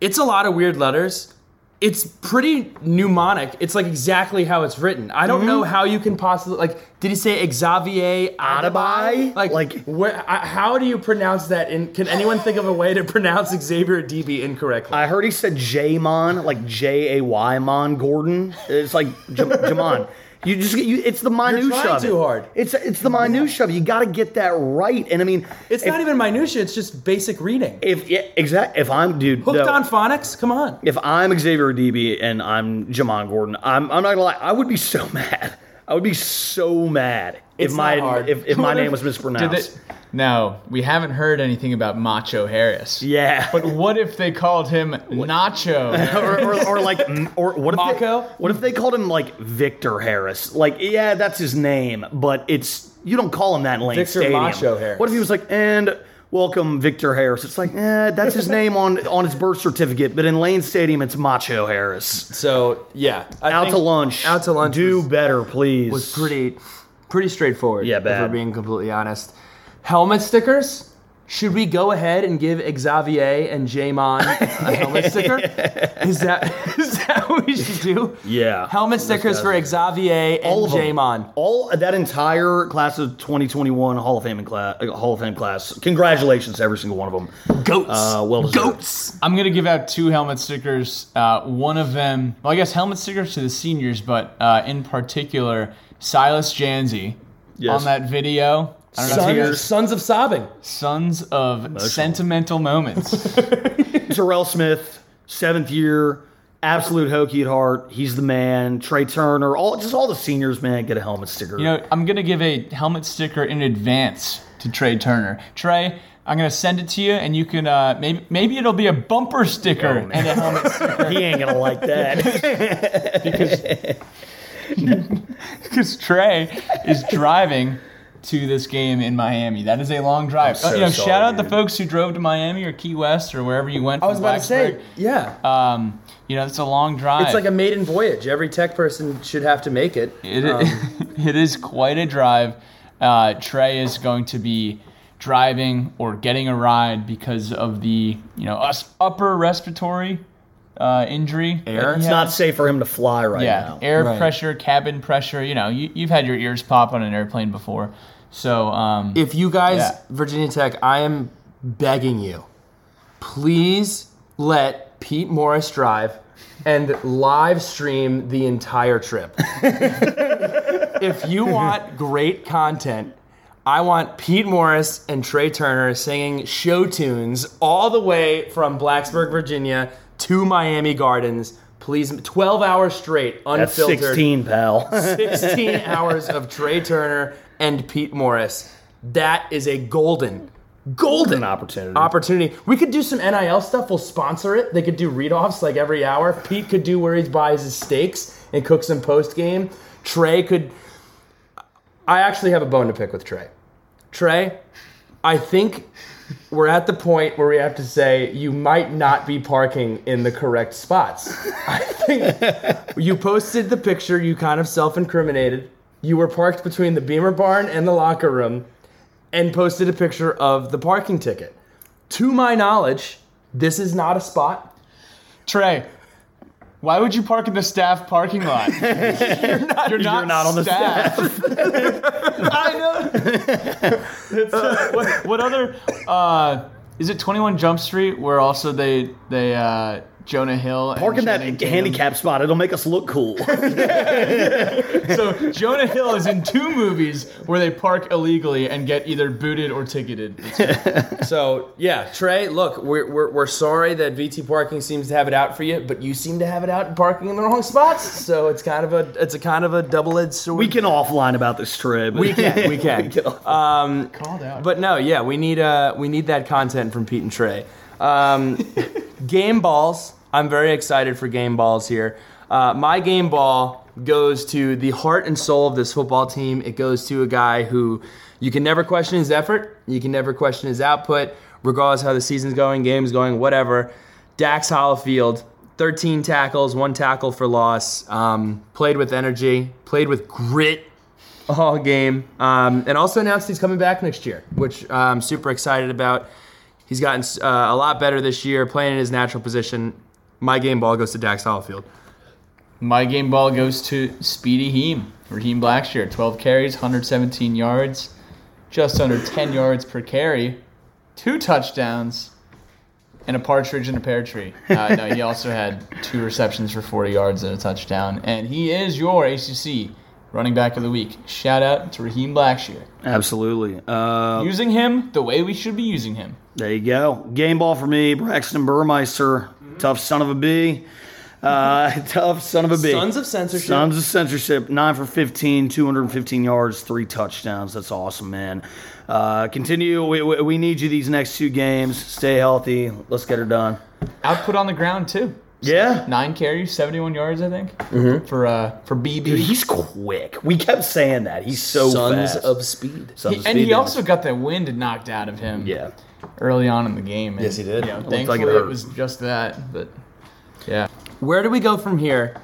It's a lot of weird letters. It's pretty mnemonic. It's like exactly how it's written. I don't mm-hmm. know how you can possibly like. Did he say Xavier Adebayo? Like, Like- where, I- how do you pronounce that? In can anyone think of a way to pronounce Xavier Adibi incorrectly? I heard he said J-Mon, like J A Y Mon Gordon. It's like J- Jamon. You just get you, it's the minutia trying of it. too hard. It's it's the minutia of it. You got to get that right. And I mean, it's if, not even minutia. It's just basic reading. if yeah, exact if I'm dude Hooked though, on phonics. Come on. if I'm Xavier Adibi and I'm Jamon Gordon, I'm I'm not gonna lie, I would be so <laughs> mad. I would be so mad if It's my if, if my name if- was <laughs> mispronounced. they, no, we haven't heard anything about Macho Harris. yeah. But what if they called him <laughs> Nacho? <laughs> or, or, or like, or what if? They, what if they called him like Victor Harris? Like, yeah, that's his name, but it's you don't call him that in Lane Victor Stadium. Macho Harris. What if he was like, and welcome Victor Harris? It's like, eh, that's his name on on his birth certificate, but in Lane Stadium, it's Macho Harris. So yeah, I Out to lunch. Out to lunch. Do was- better, please. was pretty pretty straightforward. Yeah, If we're being completely honest. Helmet stickers. Should we go ahead and give Xavier and Jamon a <laughs> helmet sticker? Is that <laughs> is that what we should do? Yeah. Helmet stickers for. Xavier and All of. Jamon. All that entire class of 2021 Hall of Fame and class, Hall of Fame class. Congratulations to every single one of them. Goats. Uh, well deserved. Goats. I'm gonna give out two helmet stickers. Uh, one of them, well, I guess helmet stickers to the seniors, but uh, in particular, Silas Dzansi Yes. on that video. I don't know if Sons, of sobbing. sons of sentimental moments. <laughs> <laughs> Terrell Smith, seventh year, absolute Hokie at heart. He's the man. Trey Turner, all just all the seniors, man, get a helmet sticker. You know, I'm gonna give a helmet sticker in advance to Trey Turner. Trey, I'm gonna send it to you, and you can uh, maybe maybe it'll be a bumper sticker Oh, man. and a helmet sticker <laughs> he ain't gonna like that. because Trey is driving to this game in Miami. That is a long drive. so Uh, you know, sorry, shout out the folks who drove to Miami or Key West or wherever you went. I was about to say, yeah. um, you know, it's a long drive. It's like a maiden voyage. Every tech person should have to make it. It, <laughs> it is quite a drive. Uh, Trey is going to be driving or getting a ride because of the you know us upper respiratory uh, injury. Air. It's not safe for him to fly right yeah, now. air Right. pressure, cabin pressure. You know, you, you've had your ears pop on an airplane before, so um, If you guys, Yeah. Virginia Tech, I am begging you, please let Pete Morris drive and live stream the entire trip. <laughs> if you want great content, I want Pete Morris and Trey Turner singing show tunes all the way from Blacksburg, Virginia to Miami Gardens. Please, 12 hours straight, unfiltered. That's 16, pal. <laughs> 16 hours of Trey Turner and Pete Morris. That is a golden, golden An opportunity. opportunity. We could do some NIL stuff. We'll sponsor it. They could do read-offs like every hour. Pete could do where he buys his steaks and cooks them post game. Trey could. I actually have a bone to pick with Trey. Trey, I think we're at the point where we have to say you might not be parking in the correct spots. <laughs> I think you posted the picture, you kind of self incriminated. You were parked between the Beamer barn and the locker room and posted a picture of the parking ticket. To my knowledge, this is not a spot. Trey. Why would you park in the staff parking lot? <laughs> you're not, you're You're not on the staff. <laughs> I know. It's, uh, what, what other? Uh, is it Twenty One Jump Street where also they they uh, Jonah Hill. and Park in that Channing Tatum. handicap spot. It'll make us look cool. <laughs> <laughs> So Jonah Hill is in two movies where they park illegally and get either booted or ticketed. <laughs> So yeah, Trey. Look, we're, we're, we're sorry that VT Parking seems to have it out for you, but you seem to have it out in parking in the wrong spots. So it's kind of a it's a kind of a double edged sword. we can offline about this trip. we can we can. Um, called out. but no, yeah, we need uh we need that content from Pete and Trey. Um, game balls. I'm very excited for game balls here. Uh, my game ball goes to the heart and soul of this football team. It goes to a guy who you can never question his effort. You can never question his output, regardless how the season's going, game's going, whatever. Dax Hollifield, 13 tackles, one tackle for loss. Um, played with energy, played with grit all game, um, and also announced he's coming back next year, which uh, I'm super excited about. He's gotten uh, a lot better this year, playing in his natural position. My game ball goes to Dax Hollifield. My game ball goes to Speedy Heem. Raheem Blackshear, 12 carries, 117 yards, just under 10 yards per carry, two touchdowns, and a partridge in a pear tree. Uh, no, he also had two receptions for 40 yards and a touchdown. And he is your ACC running back of the week. Shout out to Raheem Blackshear. Absolutely. Uh, Using him the way we should be using him. there you go. Game ball for me. Braxton Burmeister. Tough son of a bee. Uh, <laughs> tough son of a bee. Sons of censorship. Sons of censorship. Nine for 15, 215 yards, three touchdowns. That's awesome, man. Uh, continue. We, we, we need you these next two games. Stay healthy. Let's get her done. Output on the ground, too. Yeah. Nine carries, 71 yards, I think, for uh, for BB. Dude, he's quick. We kept saying that. He's so Sons fast. of speed. Sons He- of and speed, he man. also got the wind knocked out of him Yeah. early on in the game. And, Yes, he did. You know, It looked like it thankfully, it, was just that. But yeah, Where do we go from here?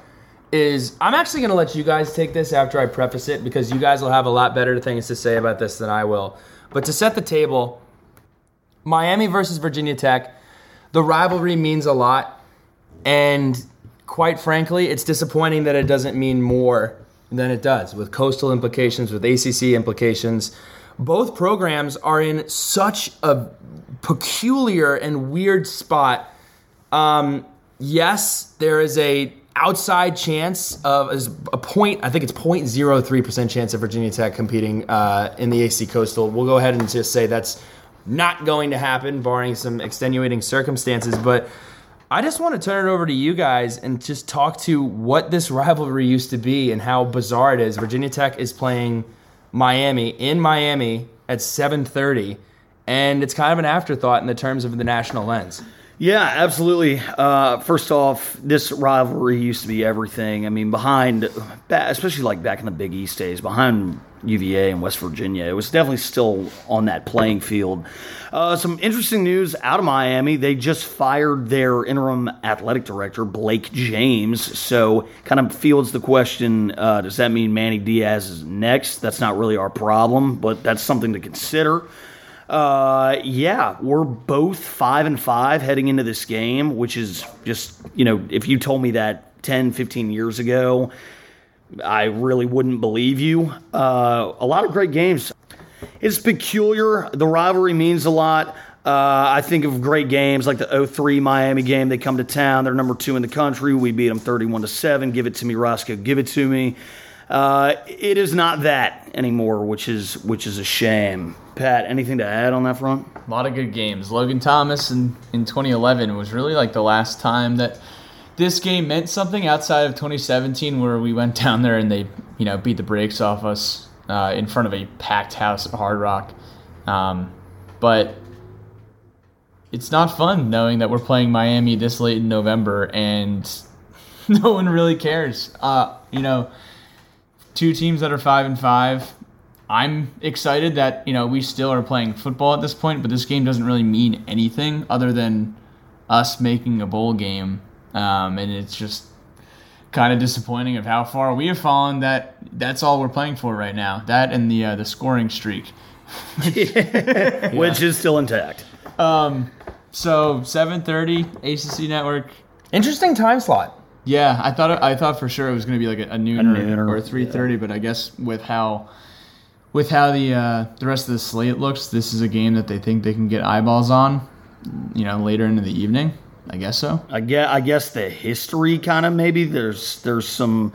Is I'm actually going to let you guys take this after I preface it because you guys will have a lot better things to say about this than I will. But to set the table, Miami versus Virginia Tech, the rivalry means a lot. And quite frankly, it's disappointing that it doesn't mean more than it does with coastal implications, with ACC implications. Both programs are in such a peculiar and weird spot um, yes, there is a outside chance of a point. I think it's 0.03 percent chance of Virginia Tech competing uh, in the ACC Coastal. We'll go ahead and just say that's not going to happen, barring some extenuating circumstances. But I just want to turn it over to you guys and just talk to what this rivalry used to be and how bizarre it is. Virginia Tech is playing Miami in Miami at 7:30, and it's kind of an afterthought in the terms of the national lens. Yeah, absolutely. Uh, first off, this rivalry used to be everything. I mean, behind, especially like back in the Big East days, behind UVA and West Virginia, it was definitely still on that playing field. Uh, some interesting news out of Miami. They just fired their interim athletic director, Blake James. So, kind of fields the question uh, does that mean Manny Diaz is next? That's not really our problem, but that's something to consider. Uh, yeah, we're both five and five heading into this game, which is just, you know, if you told me that 10, 15 years ago, I really wouldn't believe you. Uh, a lot of great games. It's peculiar. The rivalry means a lot. Uh, I think of great games like the 03 Miami game. They come to town. They're number two in the country. We beat them 31 to 7. Give it to me, Roscoe. Give it to me. Uh, it is not that anymore, which is which is a shame. Pat, anything to add on that front? a lot of good games. Logan Thomas in, in 2011 was really like the last time that this game meant something outside of 2017, where we went <laughs> down there and they, you know, beat the brakes off us uh, in front of a packed house at Hard Rock. Um, but it's not fun knowing that we're playing Miami this late in November and <laughs> no one really cares. Uh, you know, two teams that are five and five. I'm excited that you know we still are playing football at this point, but this game doesn't really mean anything other than us making a bowl game, um, and it's just kind of disappointing of how far we have fallen. That that's all we're playing for right now. That and the uh, the scoring streak. <laughs> Which is still intact. Um, so 7:30 ACC Network. Interesting time slot. Yeah, I thought I thought for sure it was going to be like a, a noon, nooner, or, or three thirty, but I guess with how with how the uh, the rest of the slate looks, this is a game that they think they can get eyeballs on, you know, later into the evening. I guess so. I guess, I guess the history kind of maybe there's there's some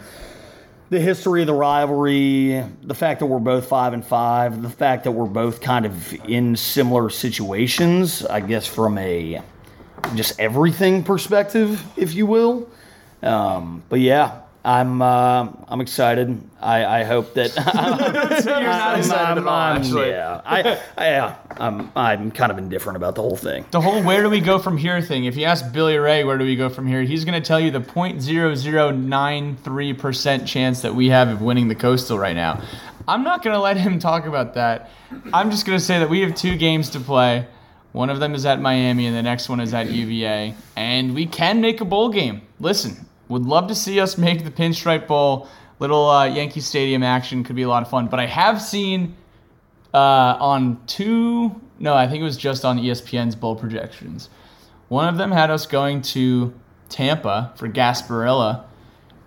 the history of the rivalry, the fact that we're both five and five, the fact that we're both kind of in similar situations. I guess from a just everything perspective, if you will. Um, but yeah, I'm uh, I'm excited. I, I hope that <laughs> <laughs> um, You're not um, um, excited at all, actually. yeah, I, I yeah, I'm I'm kind of indifferent about the whole thing. The whole where do we go from here thing. If you ask Billy Ray where do we go from here, he's going to tell you the 0.0093% chance that we have of winning the Coastal right now. I'm not going to let him talk about that. I'm just going to say that we have two games to play. One of them is at Miami, and the next one is at UVA. And we can make a bowl game. Listen, would love to see us make the Pinstripe Bowl. Little uh, Yankee Stadium action could be a lot of fun. But I have seen uh, on two, no, I think it was just on ESPN's bowl projections. One of them had us going to Tampa for Gasparilla,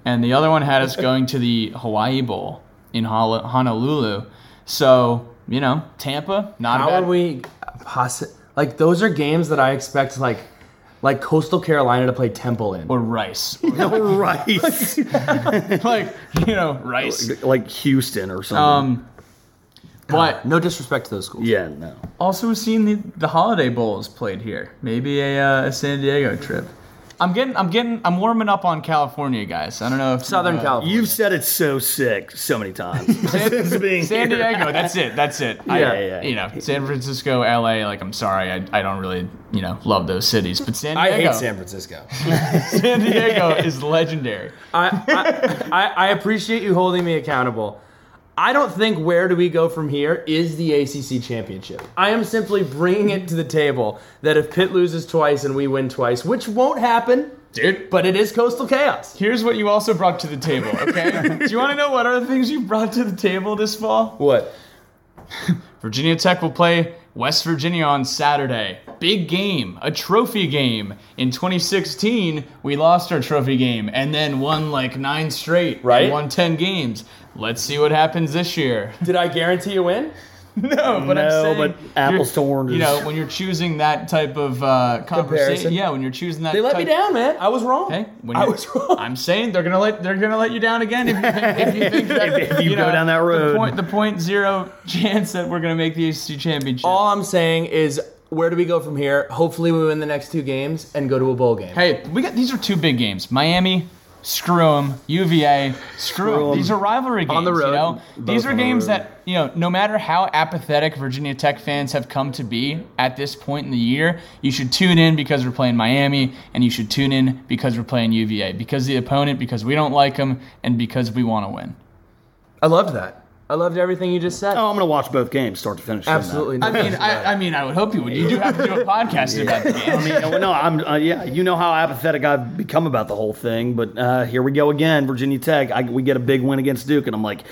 and the other one had us <laughs> going to the Hawaii Bowl in Honolulu. So, you know, Tampa, not How bad. are we possi- like those are games that I expect like like Coastal Carolina to play Temple in. or Rice. <laughs> right, <laughs> like, you know, Rice. like Houston or something. Um, but no disrespect to those schools. yeah, no. also we've seen the, the holiday bowls played here. Maybe a, uh, a San Diego trip. I'm getting, I'm getting, I'm warming up on California, guys. I don't know if Southern uh, California. You've said it so sick so many times. <laughs> <laughs> Since being San. Diego, that's it. That's it. I, Yeah, yeah. You know, San Francisco, LA. Like, I'm sorry, I, I don't really, you know, love those cities. But San Diego. I hate San Francisco. <laughs> San Diego is legendary. I, I, I, I appreciate you holding me accountable. I don't think where do we go from here is the ACC championship. I am simply bringing it to the table that if Pitt loses twice and we win twice, which won't happen, Dude, but it is coastal chaos. here's what you also brought to the table, okay? <laughs> Do you want to know what other things you brought to the table this fall? What? <laughs> Virginia Tech will play West Virginia on Saturday. Big game, a trophy game. In 2016, we lost our trophy game and then won like nine straight. Right. We won 10 games. Let's see what happens this year. Did I guarantee a win? <laughs> No, but I'm No, saying but apples to oranges. You know, when you're choosing that type of uh, conversation, Comparison. yeah, when you're choosing that, They let type, me down, man. I was wrong. When I was wrong. I'm saying they're gonna let they're gonna let you down again if you think, if you think <laughs> that If you go down that road. The point, the point zero chance that we're gonna make the ACC championship. All I'm saying is, where do we go from here? Hopefully, we win the next two games and go to a bowl game. Hey, we got these are two big games. Miami, screw them. UVA, screw them. 'em. These are rivalry games. On the road. You know? These are the games that you know. No matter how apathetic Virginia Tech fans have come to be at this point in the year, you should tune in because we're playing Miami, and you should tune in because we're playing UVA. Because the opponent, because we don't like them, and because we want to win. I loved that. I loved everything you just said. Oh, I'm going to watch both games, start to finish. Absolutely. I mean, I, I mean, I would hope you would. You do have to do a <laughs> podcast about the game. I mean, no, I'm uh, yeah. You know how apathetic I've become about the whole thing, but uh, here we go again. Virginia Tech. I, we get a big win against Duke, and I'm like,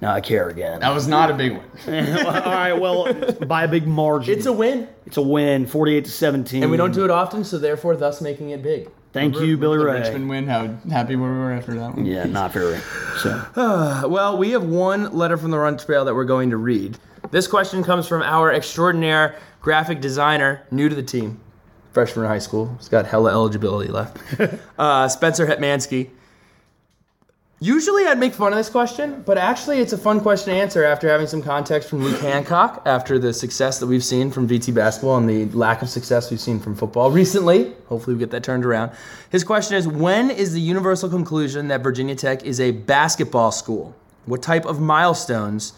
now I care again. That was not a big one. <laughs> All right, well, by a big margin. it's a win, it's a win, 48 to 17. and we don't do it often, so therefore, thus making it big. Thank you, Billy The Ray. Richmond win. How happy were we were after that one. Yeah, not very. So <sighs> Well, we have one letter from the Run Trail that we're going to read. This question comes from our extraordinaire graphic designer, new to the team, freshman in high school. He's got hella eligibility left. <laughs> uh, Spencer Hetmansky. Usually I'd make fun of this question, but actually it's a fun question to answer after having some context from Luke Hancock after the success that we've seen from VT basketball and the lack of success we've seen from football recently. Hopefully we get that turned around. His question is when is the universal conclusion that Virginia Tech is a basketball school? What type of milestones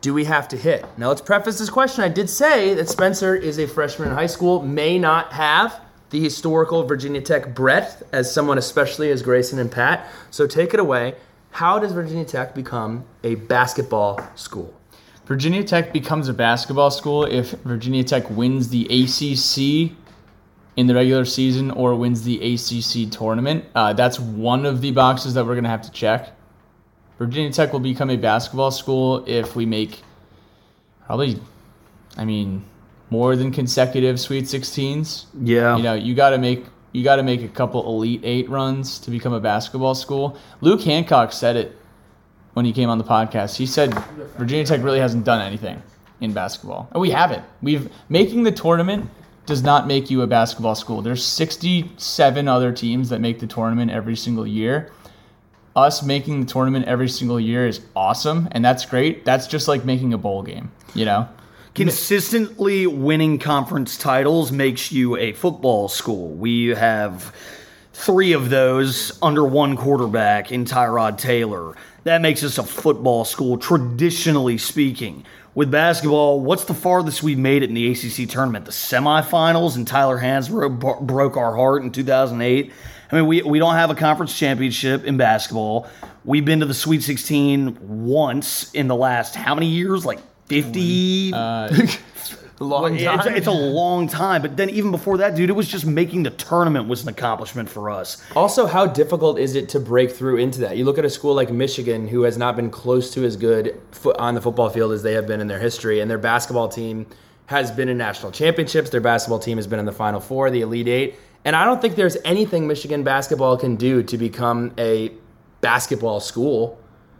do we have to hit? Now let's preface this question. I did say that Spencer is a freshman in high school, may not have the historical Virginia Tech breadth as someone especially as Grayson and Pat. So take it away. How does Virginia Tech become a basketball school? Virginia Tech becomes a basketball school if Virginia Tech wins the ACC in the regular season or wins the ACC tournament. Uh, that's one of the boxes that we're going to have to check. Virginia Tech will become a basketball school if we make probably, I mean, more than consecutive Sweet 16s. yeah, You know, you got to make you got to make a couple Elite Eight runs to become a basketball school. Luke Hancock said it when he came on the podcast. He said Virginia Tech really hasn't done anything in basketball, and we haven't. We've making the tournament does not make you a basketball school. There's 67 other teams that make the tournament every single year. Us making the tournament every single year is awesome, and that's great. That's just like making a bowl game, you know? Consistently winning conference titles makes you a football school. We have three of those under one quarterback in Tyrod Taylor. That makes us a football school, traditionally speaking. With basketball, what's the farthest we've made it in the ACC tournament? The semifinals, and Tyler Hansbrough broke our heart in 2008. I mean, we, we don't have a conference championship in basketball. We've been to the Sweet 16 once in the last how many years? Like 50? Uh, <laughs> long It's, time. it's a long time, but then even before that, dude, it was just making the tournament was an accomplishment for us. Also, how difficult is it to break through into that? You look at a school like Michigan, who has not been close to as good on the football field as they have been in their history, and their basketball team has been in national championships. Their basketball team has been in the Final Four, the Elite Eight, and I don't think there's anything Michigan basketball can do to become a basketball school.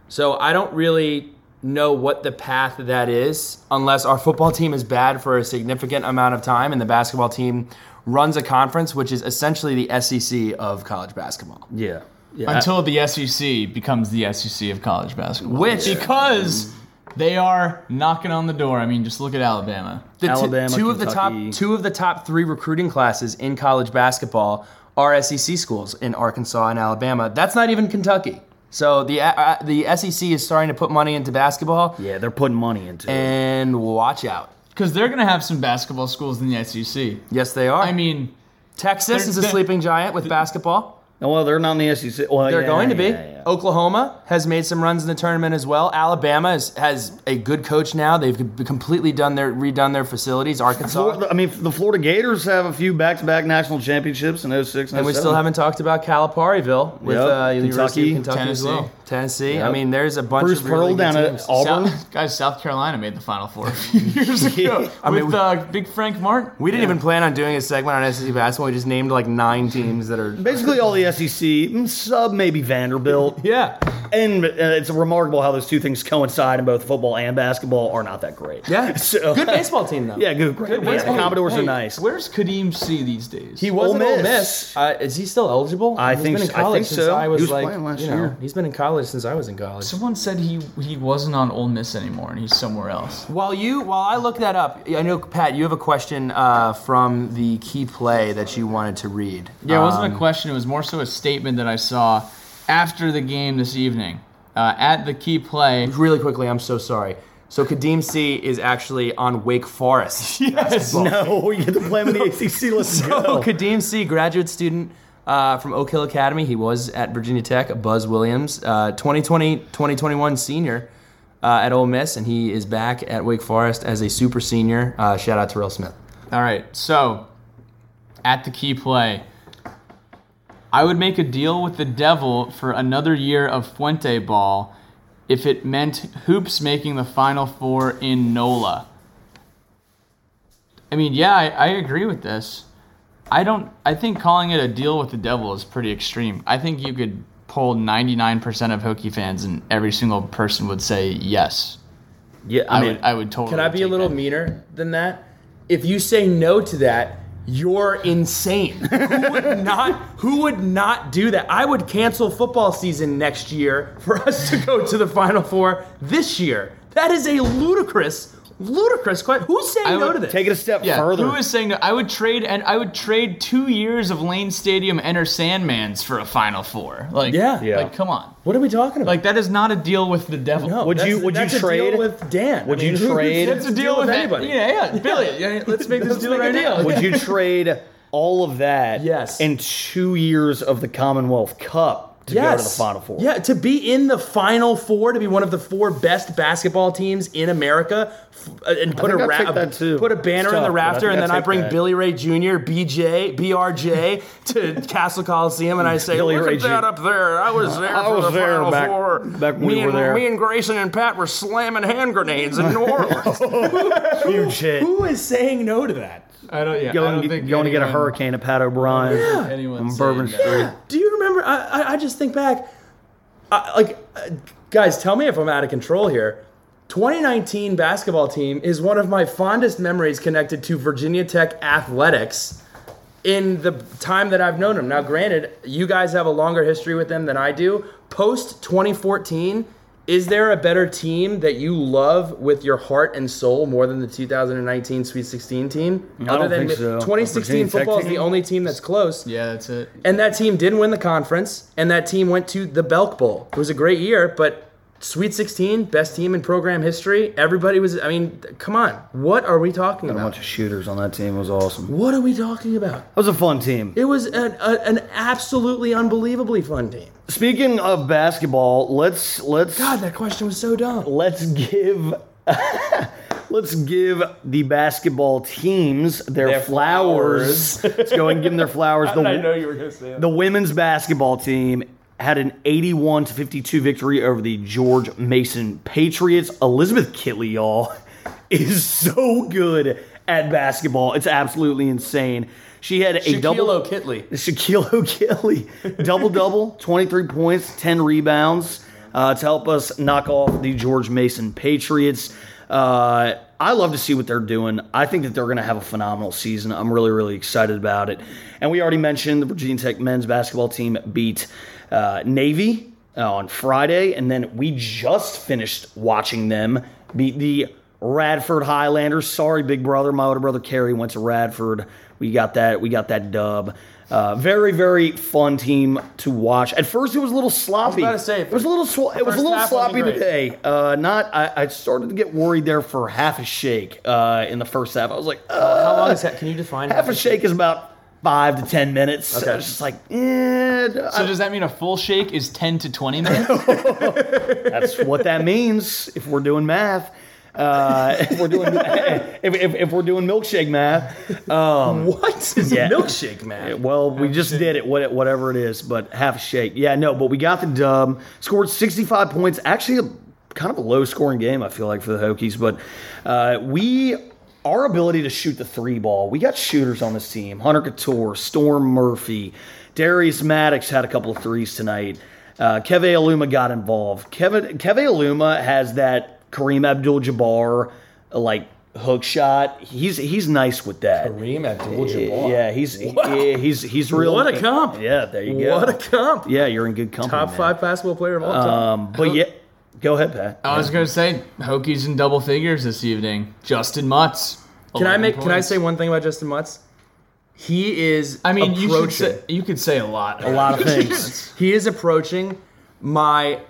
So I don't really know what the path that is unless our football team is bad for a significant amount of time and the basketball team runs a conference which is essentially the SEC of college basketball. Yeah. Yeah. Until the SEC becomes the SEC of college basketball. Which- because they are knocking on the door. I mean, just look at Alabama. The t- Alabama, two of the top two of the top 3 recruiting classes in college basketball are SEC schools in Arkansas and Alabama. That's not even Kentucky. So the uh, the SEC is starting to put money into basketball yeah, they're putting money into it. and watch out. Because they're going to have some basketball schools in the SEC. Yes, they are. I mean, Texas they're- is a they're- sleeping giant with basketball. Oh, well, they're not in the SEC. Well, They're yeah, going to be. yeah, yeah. Oklahoma has made some runs in the tournament as well. Alabama is, has a good coach now. They've completely done their redone their facilities. Arkansas, Florida, I mean, the Florida Gators have a few back-to-back national championships in 06 and and we 07. still haven't talked about Calipari,ville with Yep. uh, University Kentucky, of Kentucky as Tennessee. well. Tennessee. I mean, there's a bunch Bruce of really Pearl good down at. Auburn. South, guys, South Carolina made the Final Four a few <laughs> years ago I mean, with we- uh, Big Frank Martin. We didn't even plan on doing a segment on SEC basketball. We just named like nine teams that are. Basically, all the SEC, mm, sub maybe Vanderbilt. <laughs> Yeah. And uh, it's remarkable how those two things coincide in both football and basketball are not that great. Yeah. <laughs> So, Good baseball team, though. Yeah, good. Great. baseball Yeah, team. Commodores Hey, are nice. Where's Khadim Sy these days? He was Ole at Ole Miss. Miss. Uh, is he still eligible? I He's think been in so- I think so. I was He was like, playing last you know, year. he's been in college since I was in college. Someone said he he wasn't on Ole Miss anymore and he's somewhere else. While you, while I look that up, I know Pat, you have a question uh, from the key play that you wanted to read. Yeah, it wasn't Um, a question. It was more so a statement that I saw after the game this evening uh, at the key play. Really quickly, I'm so sorry. So Khadim Sy is actually on Wake Forest. <laughs> Yes. No, you get to play him in the ACC. Let's <laughs> So go. Khadim Sy, graduate student uh, from Oak Hill Academy. He was at Virginia Tech. Buzz Williams, uh, 2020, 2021 senior uh, at Ole Miss, and he is back at Wake Forest as a super senior. Uh, shout out to Terrell Smith. All right, so at the key play, I would make a deal with the devil for another year of Fuente ball if it meant hoops making the final four in NOLA. I mean, yeah, I, I agree with this. I don't. I think calling it a deal with the devil is pretty extreme. I think you could poll 99% of Hokie fans, and every single person would say yes. Yeah, I, I mean, would. I would totally. Can I be a little that. meaner than that? If you say no to that, you're insane. <laughs> who would not who would not do that? I would cancel football season next year for us to go to the final four this year. That is a ludicrous, ludicrous question. Who's saying I no would to this? take it a step Yeah, further. who is saying that? I would trade and I would trade two years of Lane Stadium Enter Sandmans for a Final Four. Like, Yeah. Yeah. like come on. what are we talking about? Like that is not a deal with the devil. no, Would you- that's- would you that's a deal trade- with Dan? would I you mean, who- who trade- sets it's a deal with anybody? Yeah, yeah, Billy. Yeah, let's make this Let's deal make a right deal. now. Would you trade all of that Yes. and two years of the Commonwealth Cup to go to the Final Four? Yeah, to be in the Final Four, to be one of the four best basketball teams in America, f- uh, and put a, ra- take that too. put a banner It's in the tough, but I rafter, and I'd then I take bring that. Billy Ray Jr., BJ, BRJ <laughs> to Cassell Coliseum, and I say, Billy "Look Ray at that Jr. up there! I was <laughs> there I for was the there Final back- Four. back when me we were and, there." Me and Grayson and Pat were slamming hand grenades in New <laughs> Orleans. Huge hit. Who is saying no to that? I don't. Yeah, I Going, don't think going to get a hurricane at Pat O'Brien Anyone on Bourbon that. Street. Do you remember? I, I, I just think back, I, like, uh, guys, tell me if I'm out of control here. 2019 basketball team is one of my fondest memories connected to Virginia Tech athletics in the time that I've known them. Now, granted, you guys have a longer history with them than I do. Post 2014, is there a better team that you love with your heart and soul more than the 2019 Sweet 16 team? I don't think so. 2016 football is the only team that's close. Yeah, that's it. And that team didn't win the conference, and that team went to the Belk Bowl. It was a great year, but Sweet 16, best team in program history. Everybody was, I mean, come on. What are we talking about? A bunch of shooters on that team It was awesome. What are we talking about? That was a fun team. It was an, a, an absolutely unbelievably fun team. Speaking of basketball, let's let's God, that question was so dumb. let's give <laughs> let's give the basketball teams their, Their flowers. let's go and give them their <laughs> flowers. I the, you were going to say that. the women's basketball team had an 81 to 52 victory over the George Mason Patriots. Elizabeth Kitley, y'all, <laughs> is so good at basketball. It's absolutely insane. She had a Shaquille double O'Kitley. <laughs> Shaquille O'Kelly, double double, <laughs> 23 points, 10 rebounds uh, to help us knock off the George Mason Patriots. Uh, I love to see what they're doing. I think that they're going to have a phenomenal season. I'm really, really excited about it. And we already mentioned the Virginia Tech men's basketball team beat uh, Navy uh, on Friday, and then we just finished watching them beat the Radford Highlanders. Sorry, big brother. My older brother Kerry went to Radford. We got that. We got that dub. Uh, very, very fun team to watch. At first, it was a little sloppy. i about to say, it was a little. Sw- it was a little sloppy today. Uh, not. I, I started to get worried there for half a shake uh, in the first half. I was like, How long is that? Can you define half a shake is about five to ten minutes. Okay. I was just like, eh, So does that mean a full shake is 10 to 20 minutes? <laughs> That's what that means if we're doing math. Uh, if we're doing <laughs> if, if, if we're doing milkshake math. What is Yeah. milkshake, math? Well, we just did it, what- whatever it is, but half a shake. Yeah, no, but we got the dub. Scored 65 points. Actually, a kind of a low scoring game, I feel like, for the Hokies. But uh, we, our ability to shoot the three ball, we got shooters on this team. Hunter Cattoor, Storm Murphy, Darius Maddox had a couple of threes tonight. Uh, Keve Aluma got involved. Kevin Keve Aluma has that Kareem Abdul-Jabbar like hook shot. He's he's nice with that. Kareem Abdul-Jabbar. Yeah, he's yeah, he's he's real. What a comp. Yeah, there you go. What a comp. Yeah, you're in good company. Top man. five basketball player of all time. Um, but yeah, go ahead, Pat. I was going to say, Hokies in double figures this evening. Justin Mutz. Can I 11 make? Can I say one thing about Justin Mutz? He is. I mean, you should say, you could say a lot. A lot of things. He is approaching my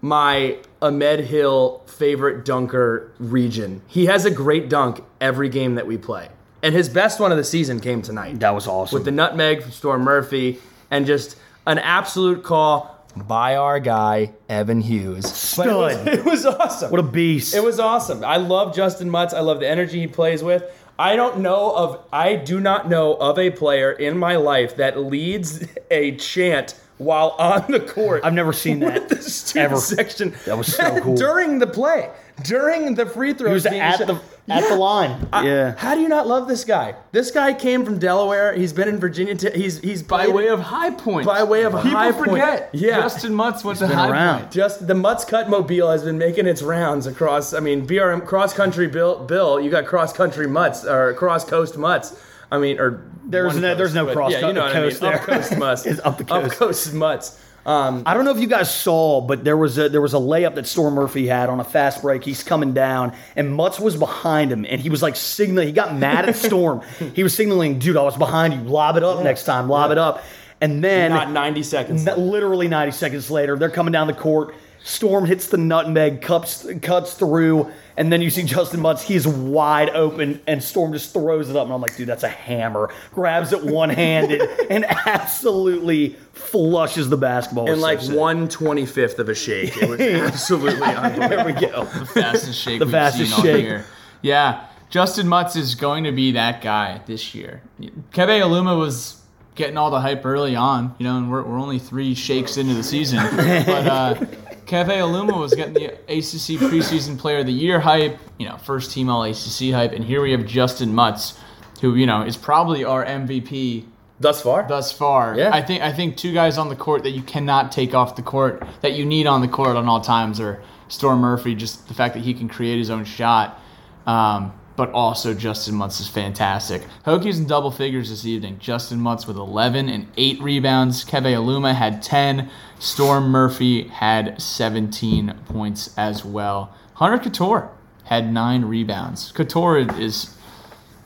my Ahmed Hill favorite dunker region. He has a great dunk every game that we play. And his best one of the season came tonight. That was awesome. With the nutmeg from Storm Murphy and just an absolute call by our guy, Evan Hughes. But it was- <laughs> It was awesome. what a beast. It was awesome. I love Justin Mutz. I love the energy he plays with. I don't know of I do not know of a player in my life that leads <laughs> a chant while on the court. I've never seen that the student ever. section. That was so <laughs> cool. during the play, during the free throws. He was at the at the line. I- yeah. How do you not love this guy? This guy came from Delaware. He's been in Virginia. T- he's he's By way of high point. by way of People high point. People forget. Yeah. Justin Mutz went to been high around. point. Just the Mutz Cut Mobile has been making its rounds across. I mean, BRM cross country Bill. Bill, you got cross country Mutts or cross coast Mutts. I mean, or There's one no- there's no cross yeah, you know what coast I mean. there. Up coast <laughs> Mutts. It's up the coast. Up coast Mutts. Um, I don't know if you guys saw, but there was a there was a layup that Storm Murphy had on a fast break. He's coming down, and Mutz was behind him, and he was like signaling. He got mad at Storm. <laughs> he was signaling, "Dude, I was behind you. Lob it up next time. Lob it up." And then not 90 seconds. Literally 90 seconds later, they're coming down the court. Storm hits the nutmeg, cuts, cuts through, and then you see Justin Mutz. He's wide open, and Storm just throws it up. And I'm like, dude, that's a hammer. Grabs it one handed <laughs> and absolutely flushes the basketball. in It's so like sick. one twenty fifth of a shake. It was <laughs> absolutely unbelievable. There we go. The fastest shake The we've fastest seen all shake. year. Yeah, Justin Mutz is going to be that guy this year. Keve Aluma was getting all the hype early on, you know, and we're, we're only three shakes into the season. <laughs> but uh, Keve Aluma was getting the ACC preseason player of the year hype, you know, first team all ACC hype, and here we have Justin Mutz, who, you know, is probably our MVP Thus far, thus far. Yeah. I think I think two guys on the court that you cannot take off the court that you need on the court on all times are Storm Murphy, just the fact that he can create his own shot. Um, but also Justin Mutz is fantastic. Hokies in double figures this evening. Justin Mutz with 11 and 8 rebounds. Keve Aluma had 10. Storm Murphy had 17 points as well. Hunter Cattoor had 9 rebounds. Cattoor is,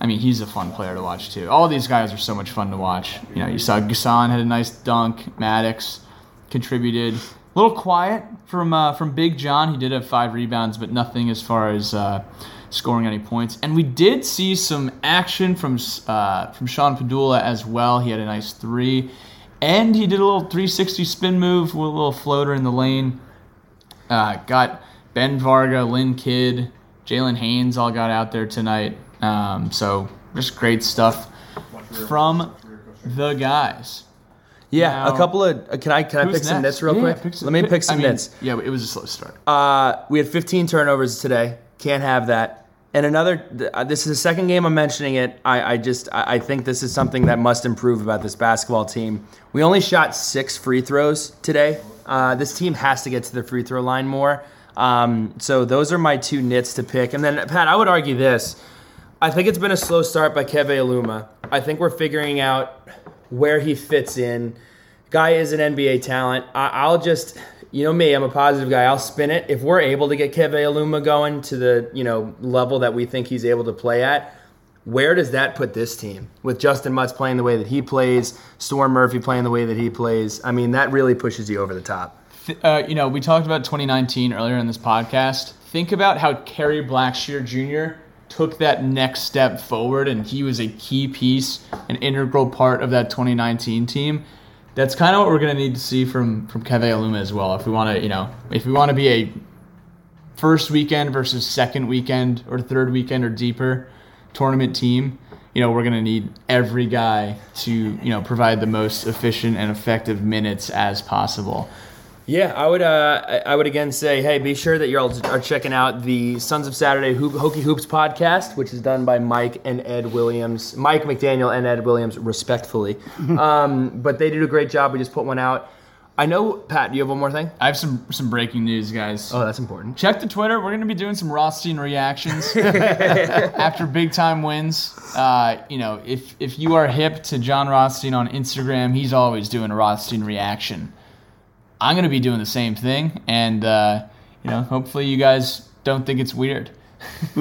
I mean, he's a fun player to watch too. All these guys are so much fun to watch. You know, you saw N'Guessan had a nice dunk. Maddox contributed. A little quiet from uh, from Big John. He did have five rebounds, but nothing as far as uh, scoring any points. And we did see some action from uh, from Sean Pedulla as well. He had a nice three, and he did a little 360 spin move with a little floater in the lane. Uh, got Ben Varga, Lynn Kidd, Jalen Haynes all got out there tonight. Um, so just great stuff from the guys. Yeah, Now- a couple of. uh, Can I can I pick some nits real Yeah, quick? pick some- Let me pick I some mean, nits. Yeah, it was a slow start. Uh, we had 15 turnovers today. Can't have that. And another. uh, This is the second game I'm mentioning it. I, I just I think this is something that must improve about this basketball team. We only shot six free throws today. Uh, this team has to get to the free throw line more. Um, so those are my two nits to pick. And then Pat, I would argue this. I think it's been a slow start by Keve Aluma. I think we're figuring out where he fits in. Guy is an NBA talent. I, I'll just, you know me, I'm a positive guy. I'll spin it. If we're able to get Keve Aluma going to the, you know, level that we think he's able to play at, where does that put this team? With Justin Mutz playing the way that he plays, Storm Murphy playing the way that he plays. I mean, that really pushes you over the top. Uh, you know, we talked about 2019 earlier in this podcast. Think about how Kerry Blackshear Jr. took that next step forward, and he was a key piece, an integral part of that 2019 team. That's kind of what we're going to need to see from from Keve Aluma as well. If we want to, you know, if we want to be a first weekend versus second weekend or third weekend or deeper tournament team, you know, we're going to need every guy to, you know, provide the most efficient and effective minutes as possible. Yeah, I would. Uh, I- would again say, hey, be sure that you all are checking out the Sons of Saturday Hoop, Hokie Hoops podcast, which is done by Mike and Ed Williams, Mike McDaniel and Ed Williams, respectfully. <laughs> um, but they did a great job. We just put one out. I know, Pat. Do you have one more thing? I have some some breaking news, guys. Oh, that's important. Check the Twitter. We're going to be doing some Rothstein reactions <laughs> after big time wins. Uh, you know, if if you are hip to Jon Rothstein on Instagram, he's always doing a Rothstein reaction. I'm going to be doing the same thing, and uh, you know, hopefully you guys don't think it's weird.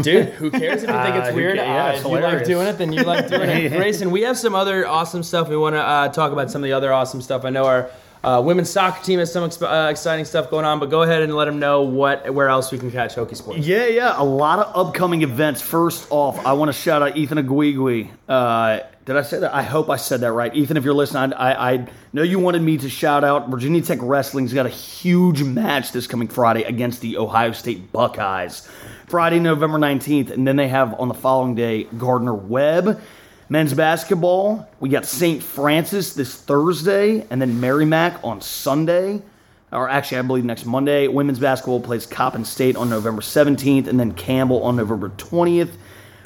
Dude, who cares if you think Uh, it's <laughs> who weird? ca- yeah, Uh, if you like doing it, then you like doing it. <laughs> Grayson, we have some other awesome stuff. We want to uh, talk about some of the other awesome stuff. I know our uh, women's soccer team has some uh, exciting stuff going on, but go ahead and let them know what where else we can catch Hokie Sports. Yeah, yeah, a lot of upcoming events. First off, I want to shout out Ethan Aguigui. Uh, did I say that? I hope I said that right. Ethan, if you're listening, I, I know you wanted me to shout out Virginia Tech Wrestling's got a huge match this coming Friday against the Ohio State Buckeyes. Friday, November 19th, and then they have on the following day Gardner Webb. Men's basketball, we got St. Francis this Thursday, and then Merrimack on Sunday or actually, I believe next Monday. Women's basketball plays Coppin State on November 17th, and then Campbell on November 20th.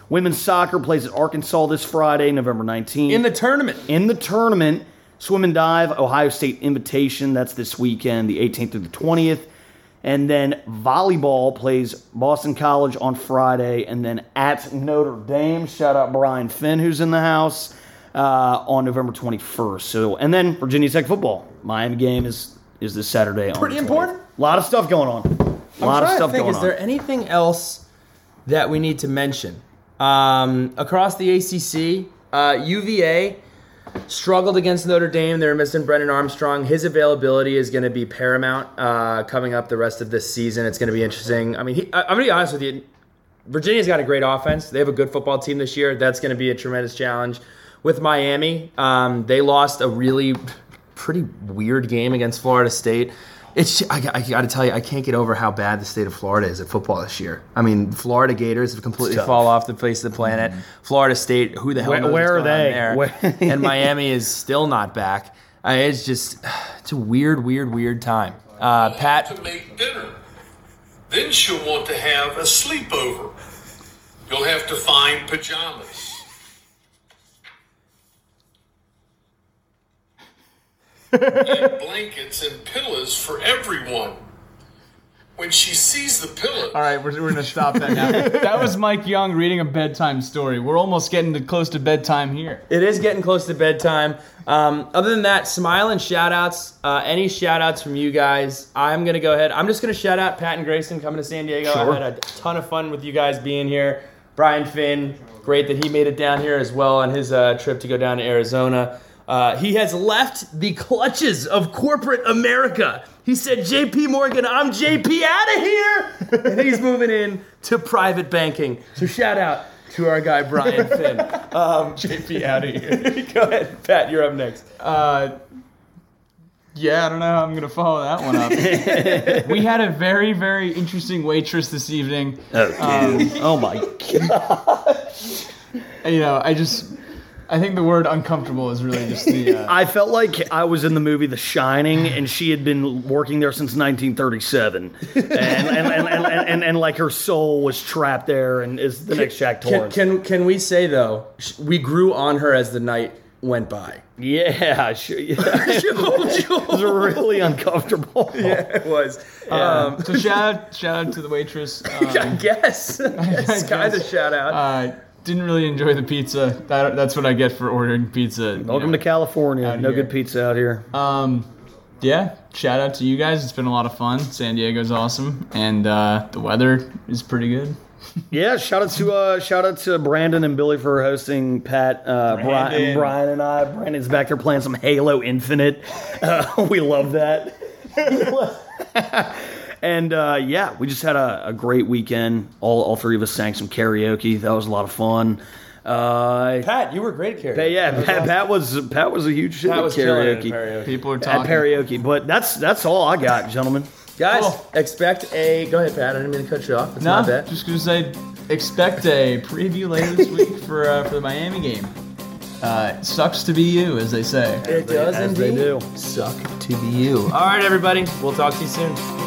Women's soccer plays at Arkansas this Friday, November 19th. In the tournament. in the tournament, swim and dive, Ohio State Invitation. That's this weekend, the 18th through the 20th. And then volleyball plays Boston College on Friday, and then at Notre Dame. Shout out Brian Finn, who's in the house, uh, on November 21st. So, and then Virginia Tech football. Miami game is is this Saturday. on Pretty the 20th. important. A lot of stuff going on. A lot of stuff think, going is on. Is there anything else that we need to mention? Um, across the ACC, uh, UVA struggled against Notre Dame. They're missing Brennan Armstrong. His availability is going to be paramount uh, coming up the rest of this season. It's going to be interesting. I mean, he, I, I'm going to be honest with you. Virginia's got a great offense. They have a good football team this year. That's going to be a tremendous challenge. With Miami, um, they lost a really <laughs> pretty weird game against Florida State. It's I, I got to tell you, I can't get over how bad the state of Florida is at football this year. I mean, Florida Gators have completely tough. fall off the face of the planet. Florida State, who the hell Where- knows where what's are going on they? there? Where- <laughs> and Miami is still not back. Uh, it's just <sighs> it's a weird, weird, weird time. Uh, Pat, to make dinner. Then she'll want to have a sleepover. You'll have to find pajamas. And blankets and pillows for everyone. when she sees the pillow. All right, we're, we're gonna stop that now. <laughs> that was Mike Young reading a bedtime story. We're almost getting to close to bedtime here. It is getting close to bedtime. Um, other than that, smile and shout outs. Uh, any shout outs from you guys? I'm going to go ahead. I'm just going to shout out Pat and Grayson coming to San Diego. Sure. I had a ton of fun with you guys being here. Brian Finn, great that he made it down here as well on his uh, trip to go down to Arizona. Uh, he has left the clutches of corporate America. He said, JP Morgan, I'm JP out of here. and he's moving in to private banking. So shout out to our guy, Brian <laughs> Finn. Um, JP out of here. <laughs> go ahead, Pat, you're up next. Uh, yeah, I don't know how I'm gonna follow that one up. <laughs> we had a very, very interesting waitress this evening. Oh, dude. oh my god. You know, I just, I think the word uncomfortable is really just the. Uh, <laughs> I felt like I was in the movie The Shining, and she had been working there since 1937, and and, and, and, and, and, and like her soul was trapped there, and is the next Jack Can, Torrance. can can we say though, we grew on her as the night went by. yeah, <laughs> sure, yeah. it was really uncomfortable. <laughs> Yeah, it was. Um, so shout out, shout out to the waitress. I Um, guess. It's kind of shout out. uh, didn't really enjoy the pizza. That, that's what I get for ordering pizza. Welcome know. to California. No here. good pizza out here. Um, yeah, shout out to you guys. It's been a lot of fun. San Diego's awesome, and uh, the weather is pretty good. <laughs> Yeah, shout out to uh, shout out to Brandon and Billy for hosting Pat, uh, Brian. Brian and I. Brandon's back there playing some Halo Infinite. <laughs> Uh, we love that. <laughs> and uh, yeah, we just had a, a great weekend. All all three of us sang some karaoke. That was a lot of fun. Uh, Pat, you were great at karaoke. but yeah, That was Pat, awesome. Pat was Pat was a huge shit Pat at was killing it at karaoke. karaoke. People are talking At talking. karaoke, but that's that's all I got, gentlemen. Guys, Cool. expect a. Go ahead, Pat. I didn't mean to cut you off. It's No, not bad. just gonna say, expect a preview later this week <laughs> for uh, for the Miami game. Uh, sucks to be you, as they say. It does as they indeed. do. Suck to be you. All right, everybody. We'll talk to you soon.